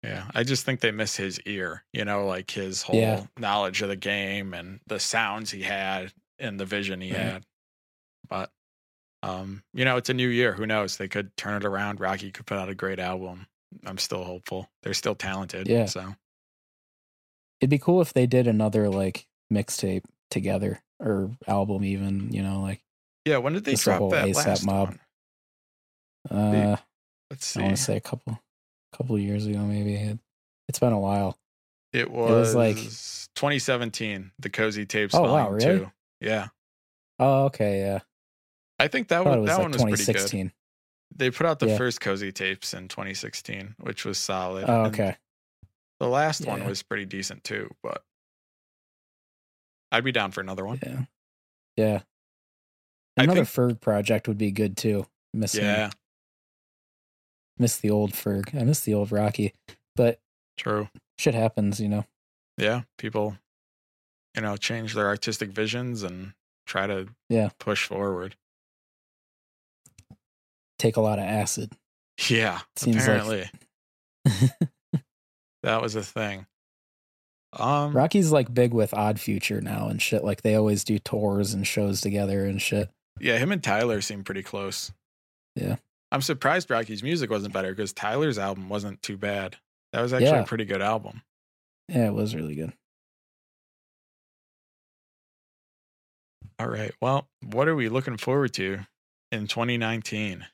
Yeah, I just think they miss his ear, you know, like his whole Yeah. knowledge of the game and the sounds he had and the vision he Right. had. But um, you know, it's a new year. Who knows? They could turn it around. Rocky could put out a great album. I'm still hopeful. They're still talented. Yeah. So It'd be cool if they did another like mixtape together or album, even, you know, like, yeah, when did they the drop whole that A$AP last Mob. one? uh, Let's I want to say a couple, couple years ago, maybe. It, it's been a while. It was, was like- 2017. The Cozy Tapes. Oh, wow, really? Two. Yeah, Oh, okay. Yeah. I think that I one. was That like one was pretty good. 2016. They put out the Yeah. first Cozy Tapes in 2016, which was solid. Oh, and okay. The last one was pretty decent too, but I'd be down for another one. Yeah. Yeah. Another think- Ferg project would be good too. Miss him. Yeah, Miss the old Ferg. I miss the old Rocky. But true. shit happens, you know. Yeah, people, you know, change their artistic visions and try to Yeah. push forward. Take a lot of acid. Yeah, Seems like- apparently that was a thing. Um, Rocky's like big with Odd Future now and shit. Like they always do tours and shows together and shit. yeah, him and Tyler seem pretty close. Yeah. I'm surprised Rocky's music wasn't better because Tyler's album wasn't too bad. That was actually Yeah. a pretty good album. Yeah, it was really good. All right. Well, what are we looking forward to in 2019?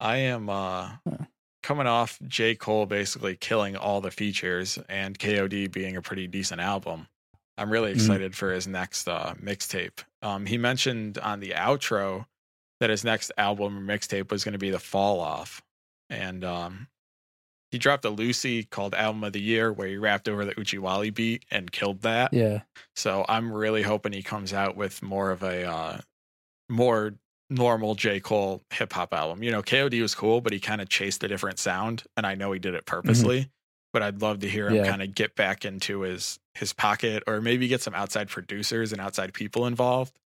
I am uh Huh. coming off J. Cole basically killing all the features and KOD being a pretty decent album. I'm really Mhm. excited for his next uh mixtape. Um he mentioned on the outro that his next album or mixtape was going to be the Fall Off. And um he dropped a Lucy called Album of the Year where he rapped over the Uchiwali beat and killed that. Yeah. So I'm really hoping he comes out with more of a uh, more normal J. Cole hip hop album. You know, KOD was cool, but he kind of chased a different sound, and I know he did it purposely. But I'd love to hear him Mm-hmm. Yeah. kind of get back into his his pocket, or maybe get some outside producers and outside people involved,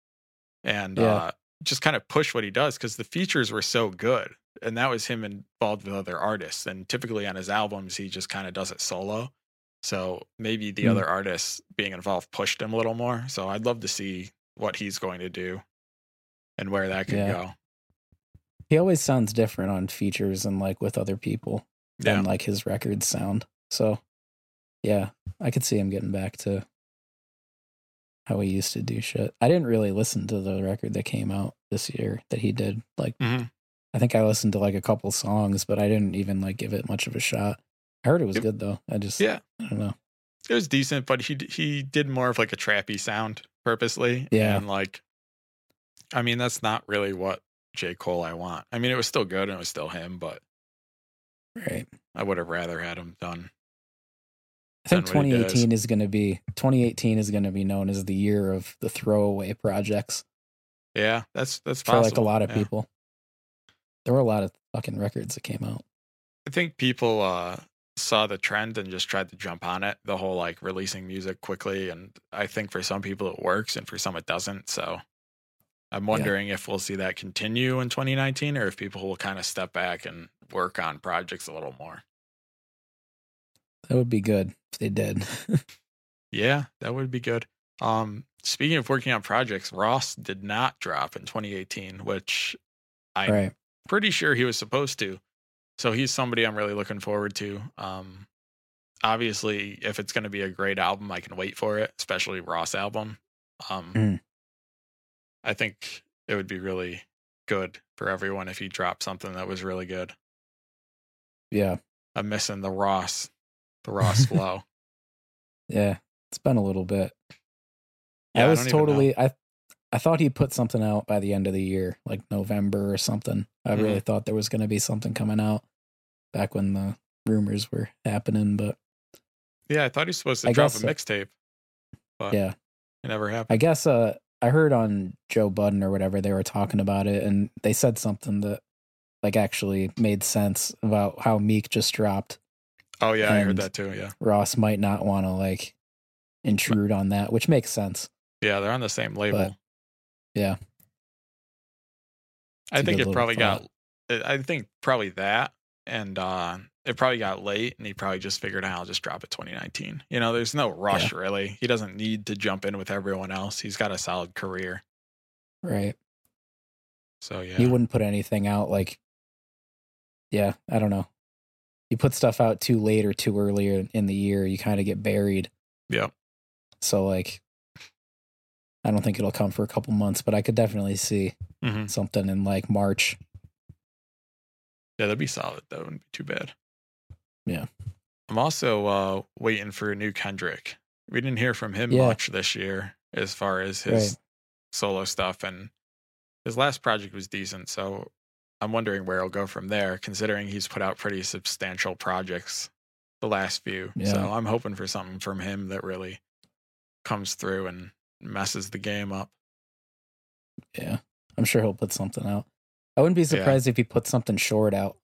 and Yeah. uh, just kind of push what he does because the features were so good, and that was him involved with other artists. And typically on his albums, he just kind of does it solo. So maybe the Mm. other artists being involved pushed him a little more. So I'd love to see what he's going to do and where that could Yeah. go. He always sounds different on features and like with other people Yeah. than like his records sound. So yeah, I could see him getting back to how he used to do shit. I didn't really listen to the record that came out this year that he did. Like Mhm. I think I listened to like a couple songs, but I didn't even like give it much of a shot. I heard it was Yep. good though. I just Yeah. I don't know. it was decent, but he he did more of like a trappy sound purposely. Yeah. and like, I mean, that's not really what J Cole I want. I mean, it was still good and it was still him, but Right. I would have rather had him done. I think Done what he does. 2018 is going to be 2018 is going to be known as the year of the throwaway projects Yeah, that's that's for possible. like a lot of yeah. people. There were a lot of fucking records that came out. I think people uh saw the trend and just tried to jump on it. The whole like releasing music quickly, and I think for some people it works, and for some it doesn't. So I'm wondering if we'll see that continue in 2019, or if people will kind of step back and work on projects a little more. That would be good if they did. Yeah, that would be good. Um, speaking of working on projects, Ross did not drop in 2018, which I'm right. pretty sure he was supposed to. So he's somebody I'm really looking forward to. Um, obviously, if it's going to be a great album, I can wait for it, especially Ross album. Um, Mm. I think it would be really good for everyone if he dropped something that was really good. Yeah. I'm missing the Ross, the Ross flow. Yeah. It's been a little bit. Yeah, I I was know. totally I I thought he'd put something out by the end of the year, like November or something. I Mm-hmm. really thought there was going to be something coming out back when the rumors were happening, but Yeah, I thought he was supposed to I drop a guess so. mixtape, but yeah. it never happened. I guess uh I heard on Joe Budden or whatever they were talking about it and they said something that like actually made sense about how Meek just dropped. Oh yeah, I heard that too. Yeah, Ross might not want to like intrude on that, which makes sense. yeah, they're on the same label. yeah. I think it probably thought. got. I think probably that, and uh it probably got late, and he probably just figured out I'll just drop it 2019. You know, there's no rush really. He doesn't need to jump in with everyone else. He's got a solid career, Right. so yeah. He wouldn't put anything out like Yeah, I don't know. You put stuff out too late or too early in the year, you kind of get buried. Yeah. So like I don't think it'll come for a couple months, but I could definitely see hmm something in like March. Yeah, that'd be solid. That wouldn't be too bad. Yeah. I'm also uh waiting for a new Kendrick. We didn't hear from him Yeah. much this year as far as his Right. solo stuff and his last project was decent, so I'm wondering where he'll go from there, considering he's put out pretty substantial projects the last few. So I'm hoping for something from him that really comes through and messes the game up. Yeah. I'm sure he'll put something out. I wouldn't be surprised if he put something short out.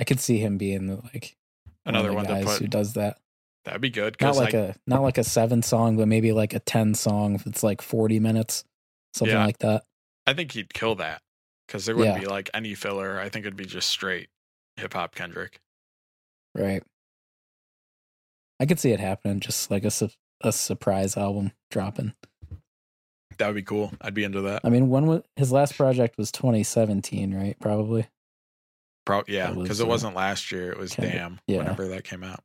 I could see him being like Another one, one of the to guys put who does that. that'd be good Not like a not like a seven song, but maybe like a ten song if it's like forty minutes, something Yeah. like that. I think he'd kill that because there wouldn't Yeah. be like any filler. I think it'd be just straight hip hop Kendrick. Right. I could see it happening, just like a su- a surprise album dropping. That would be cool. I'd be into that. I mean, when was his last project was 2017, right? Probably. Pro- yeah, because it uh, wasn't last year. It was Kendrick. Damn. Yeah. Whenever that came out.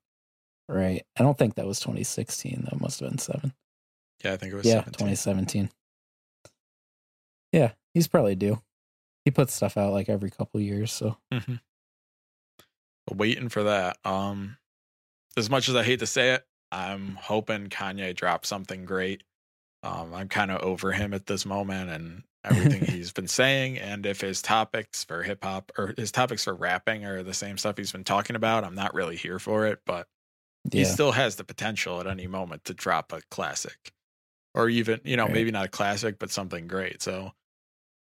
Right. I don't think that was 2016. That must have been seven. Yeah, I think it was. Yeah, 17. 2017. Yeah, he's probably due. He puts stuff out like every couple years, so Mhm. Waiting for that. Um, as much as I hate to say it, I'm hoping Kanye drops something great. Um, I'm kind of over him at this moment and everything he's been saying. And if his topics for hip hop or his topics for rapping are the same stuff he's been talking about, I'm not really here for it. But he still has the potential at any moment to drop a classic or even you know Right. maybe not a classic but something great so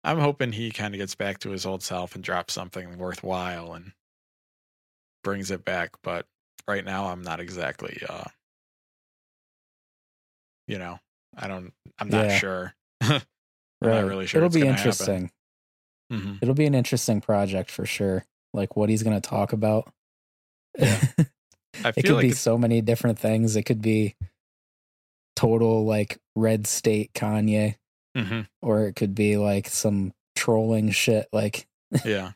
i'm hoping he kind of gets back to his old self and drops something worthwhile and brings it back but right now i'm not exactly uh you know i don't i'm not Yeah. sure i'm right. not really sure It'll be interesting. Mhm. It'll be an interesting project for sure. Like what he's going to talk about. Yeah. it could like be so many different things. It could be total like red state Kanye, Mhm. or it could be like some trolling shit. Like yeah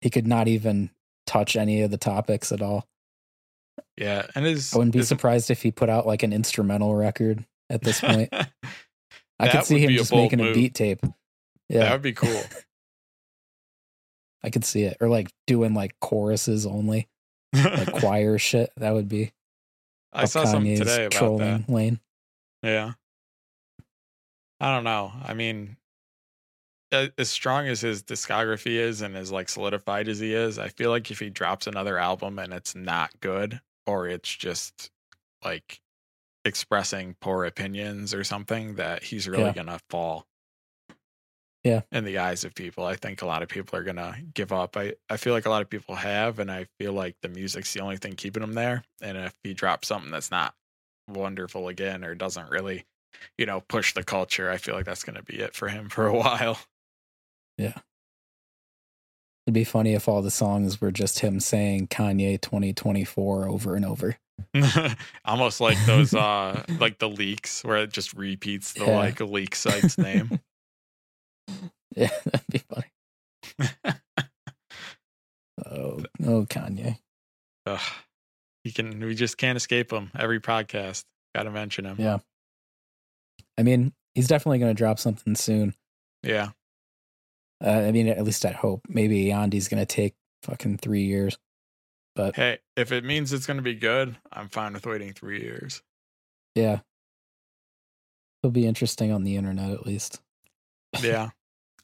he could not even touch any of the topics at all. yeah and his I wouldn't be his- surprised if he put out like an instrumental record at this point. I could see him just making a beat tape. Yeah, that would be cool I could see it. Or like doing like choruses only, like choir shit. That would be I saw something today about trolling that. lane. Yeah. I don't know. I mean, uh, as strong as his discography is and as like solidified as he is, I feel like if he drops another album and it's not good or it's just like expressing poor opinions or something, that he's really Yeah. gonna fall. Yeah. In the eyes of people. I think a lot of people are gonna give up. I, I feel like a lot of people have, and I feel like the music's the only thing keeping him there. And if he drops something that's not wonderful again or doesn't really you know push the culture i feel like that's going to be it for him for a while Yeah. It'd be funny if all the songs were just him saying Kanye 2024 over and over. almost like those uh like the leaks where it just repeats the Yeah. like leak site's name Yeah, that'd be funny. Oh, oh, Kanye. Ugh. he can we just can't escape him every podcast gotta mention him Yeah. I mean, he's definitely going to drop something soon. yeah Uh, I mean, at least I hope. Maybe Yandhi's going to take fucking three years. But hey if it means it's going to be good i'm fine with waiting three years yeah, it'll be interesting on the internet at least. yeah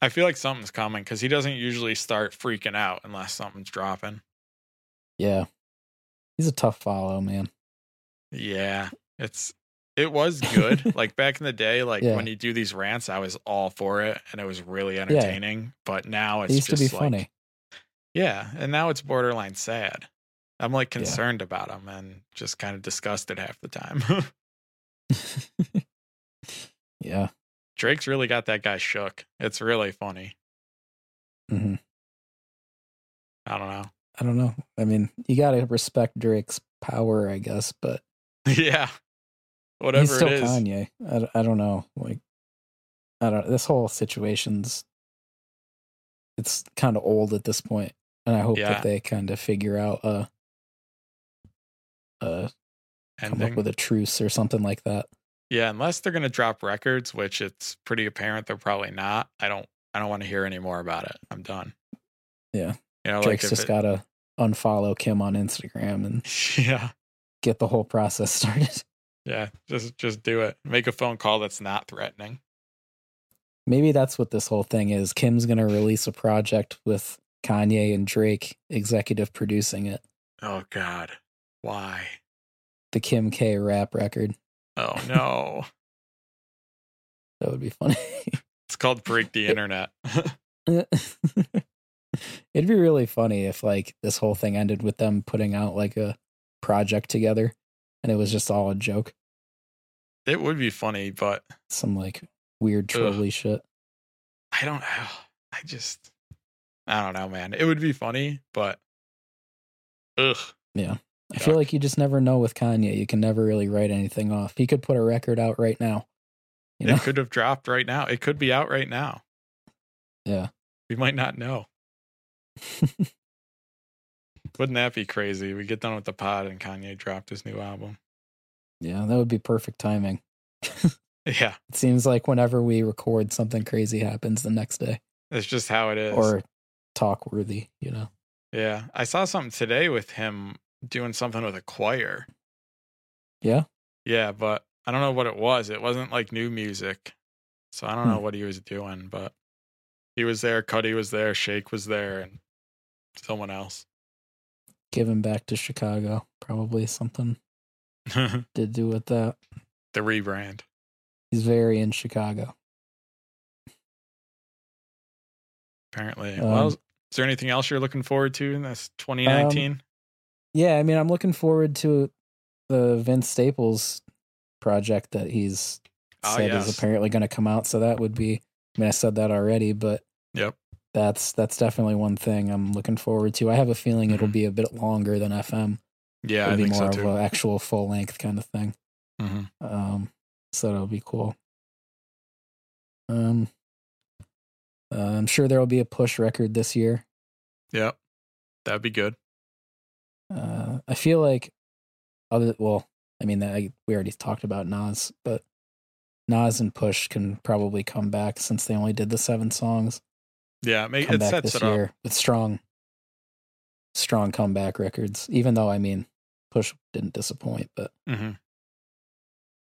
i feel like something's coming because he doesn't usually start freaking out unless something's dropping Yeah. He's a tough follow, man. Yeah, it's it was good. like back in the day, like Yeah. when you do these rants, I was all for it, and it was really entertaining. But now it's It used to just be like, funny. yeah, and now it's borderline sad. I'm like Yeah. concerned about him and just kind of disgusted half the time. yeah. Drake's really got that guy shook. It's really funny. hmm I don't know. I don't know. I mean, you got to respect Drake's power, I guess, but yeah, whatever he's still it is. Kanye. I, I don't know. Like, I don't. This whole situation's it's kind of old at this point, and I hope Yeah. that they kind of figure out uh uh come up with a truce or something like that. Yeah, unless they're gonna drop records, which it's pretty apparent they're probably not. I don't. I don't want to hear any more about it. I'm done. Yeah. You know, Drake's like just it- gotta unfollow Kim on Instagram and yeah. get the whole process started. Yeah, just just do it. Make a phone call that's not threatening. Maybe that's what this whole thing is. Kim's gonna release a project with Kanye and Drake executive producing it. Oh God, why? The Kim K rap record. Oh no, That would be funny. it's called break the internet. It'd be really funny if like this whole thing ended with them putting out like a project together and it was just all a joke. it would be funny, but Some like weird trolly shit. I don't. know. I just, I don't know, man. It would be funny, but ugh. Yeah. I feel like you just never know with Kanye. You can never really write anything off. He could put a record out right now. You know? It could have dropped right now. It could be out right now. Yeah. We might not know. Wouldn't that be crazy? We get done with the pod and Kanye dropped his new album. yeah, that would be perfect timing. Yeah, It seems like whenever we record, something crazy happens the next day that's just how it is. or talk worthy, you know? Yeah, I saw something today with him doing something with a choir. Yeah. Yeah, but I don't know what it was. It wasn't like new music. So I don't know Hmm. what he was doing, but he was there, Cudi was there, Shake was there, and someone else. Give him back to Chicago. Probably something to do with that. The rebrand. He's very in Chicago. Apparently. Um, well, is there anything else you're looking forward to in this 2019? Yeah, I mean, I'm looking forward to the Vince Staples project that he's Oh, said yes. is apparently going to come out. So that would be. I mean, I said that already, but Yep. That's that's definitely one thing I'm looking forward to. I have a feeling it'll Mhm. be a bit longer than FM. Yeah, it'll be more so of an actual full length kind of thing. Mhm. Um, so that'll be cool. Um, uh, I'm sure there will be a push record this year. Yep. That'd be good. Uh, I feel like other well, I mean, I, we already talked about Nas, but Nas and Push can probably come back since they only did the seven songs. Yeah, it back sets this it up. year with strong, strong comeback records. Even though I mean, Push didn't disappoint, but hmm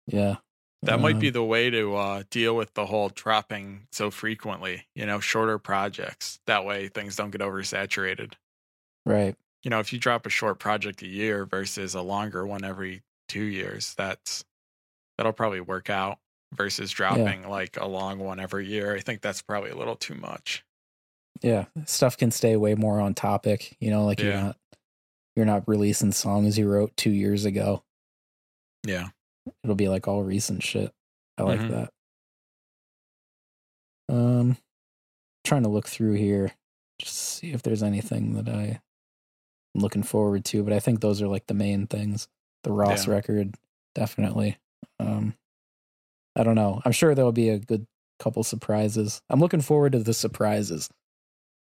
yeah, That might be Um, the way to uh, deal with the whole dropping so frequently. You know, shorter projects. That way, things don't get oversaturated. right. You know, if you drop a short project a year versus a longer one every two years, that's that'll probably work out. Versus dropping like a long one every year, I think that's probably a little too much. Yeah, stuff can stay way more on topic. You know, like you're not you're not releasing songs you wrote two years ago. Yeah, It'll be like all recent shit. I like Mhm. that. Um, trying to look through here, just see if there's anything that I am looking forward to. But I think those are like the main things. The Ross Yeah. record, definitely. Um, I don't know. I'm sure there'll be a good couple surprises. I'm looking forward to the surprises.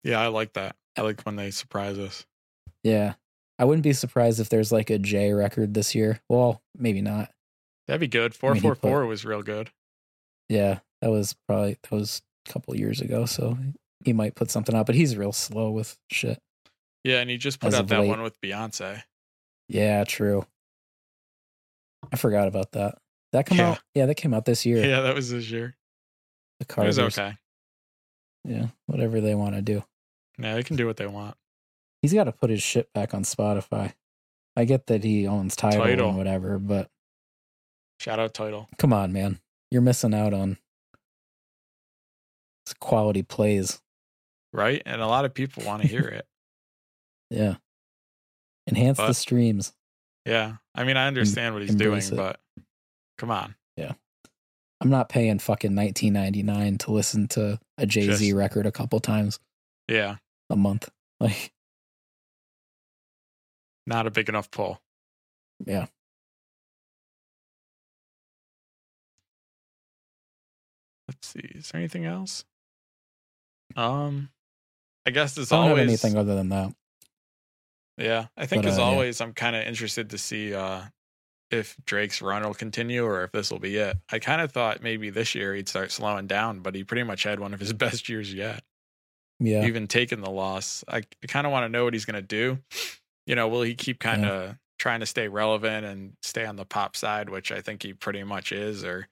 Yeah, I like that. I like when they surprise us. Yeah. I wouldn't be surprised if there's like a J record this year. Well, maybe not. That'd be good. I mean, four was real good. Yeah, that was probably that was a couple years ago, so he might put something out, but he's real slow with shit. Yeah, and he just put As out that late. one with Beyonce. Yeah, true. I forgot about that. That come Yeah. out? Yeah, that came out this year. Yeah, that was this year. The It was okay. Yeah, whatever they want to do. Yeah, they can do what they want. He's got to put his shit back on Spotify. I get that he owns title, Tidal. and whatever, but Shout out Tidal. come on, man, you're missing out on quality plays. Right? And a lot of people want to hear it. Yeah, enhance the streams. Yeah. I mean, I understand what he's doing, it. but come on. I'm not paying fucking 19.99 to listen to a Jay Z record a couple times Yeah. a month. Like, Not a big enough pull. yeah, Let's see. Is there anything else? Um I guess as I don't always have anything other than that. Yeah. I think But, as uh, yeah. always I'm kinda interested to see uh if Drake's run will continue or if this will be it. I kind of thought maybe this year he'd start slowing down, but he pretty much had one of his best years yet. Yeah, even taking the loss. I, I kind of want to know what he's going to do. You know, will he keep kind of trying to stay relevant and stay on the pop side, which I think he pretty much is, or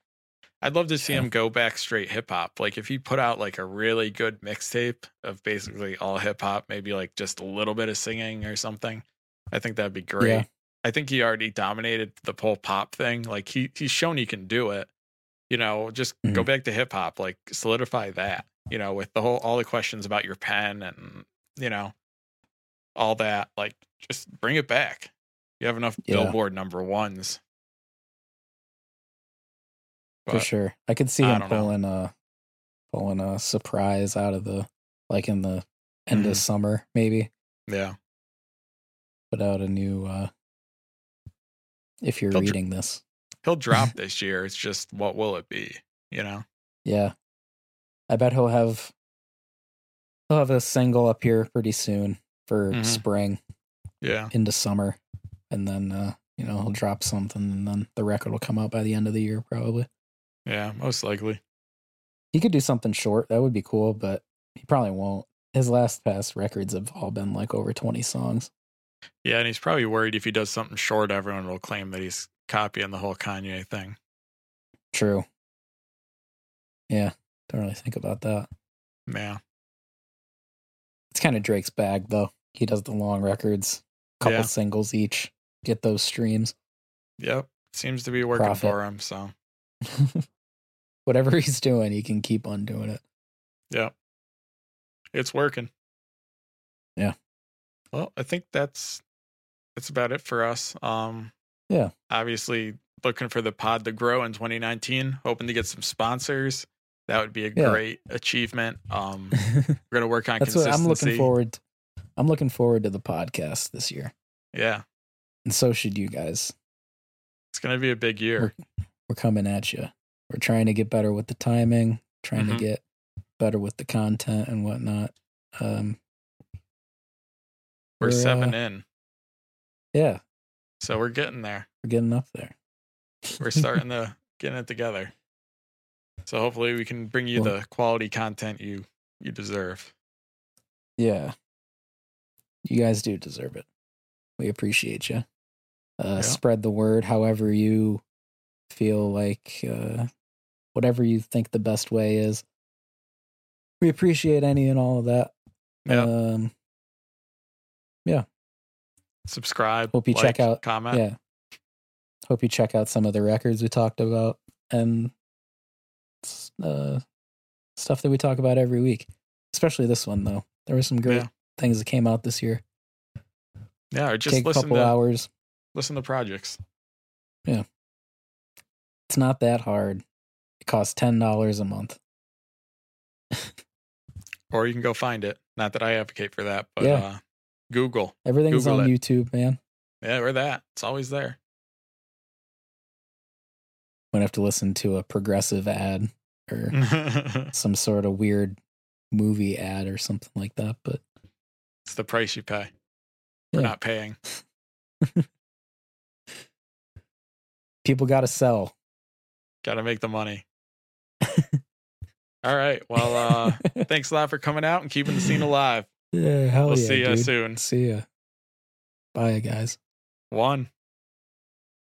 I'd love to see Yeah. him go back straight hip hop. Like if he put out like a really good mixtape of basically all hip hop, maybe like just a little bit of singing or something. I think that'd be great. Yeah. I think he already dominated the whole pop thing. Like he he's shown he can do it. You know, just go Mhm. back to hip hop, like solidify that. You know, with the whole all the questions about your pen and you know all that, like just bring it back. You have enough Yeah. Billboard number ones. for sure. I could see him don't know. pulling a pulling a surprise out of the like in the end Mhm. of summer, maybe Yeah, put out a new. uh If you're He'll dr- reading this, he'll drop this year. It's just what will it be? You know? yeah, I bet he'll have he'll have a single up here pretty soon for Mhm. spring Yeah, into summer, and then uh you know he'll drop something, and then the record will come out by the end of the year probably. yeah, most likely. He could do something short. That would be cool, but he probably won't. His last past records have all been like over 20 songs. Yeah, and he's probably worried if he does something short, everyone will claim that he's copying the whole Kanye thing. True. Yeah, don't really think about that. Yeah, It's kind of Drake's bag, though. He does the long records, couple Yeah. singles each, get those streams. yep. Seems to be working Profit. for him. So, Whatever he's doing, he can keep on doing it. yep, it's working. Yeah. Well, I think that's that's about it for us. Um, Yeah. Obviously, looking for the pod to grow in 2019. Hoping to get some sponsors. That would be a Yeah. great achievement. Um, we're gonna work on That's what consistency. I'm looking forward. I'm looking forward to the podcast this year, Yeah, and so should you guys. it's gonna be a big year. We're coming at you. We're trying to get better with the timing, trying Mhm. to get better with the content and whatnot. Um, We're We're, seven uh, in, yeah, so we're getting there. we're getting up there. we're starting to getting it together. So hopefully we can bring you Well- the quality content you you deserve. Yeah. You guys do deserve it. We appreciate you. Uh, Yeah. Spread the word however you feel like, uh, whatever you think the best way is. We appreciate any and all of that. Yeah. Um, Subscribe. Hope you check out- Comment. yeah. Hope you check out some of the records we talked about and uh, stuff that we talk about every week. Especially this one though. There were some great Yeah. things that came out this year. Yeah. Or just Take a listen couple to hours. listen to projects. Yeah. It's not that hard. It costs ten dollars a month. Or you can go find it. Not that I advocate for that, but Yeah. uh, Google. Everything's Google on it. YouTube, man. Yeah, or that. It's always there. Might have to listen to a progressive ad or some sort of weird movie ad or something like that. But it's the price you pay for Yeah. not paying. people got to sell. Got to make the money. All right. Well, uh, thanks a lot for coming out and keeping the scene alive. Yeah, hell We'll yeah, see you dude. soon. See ya. Bye, guys. One.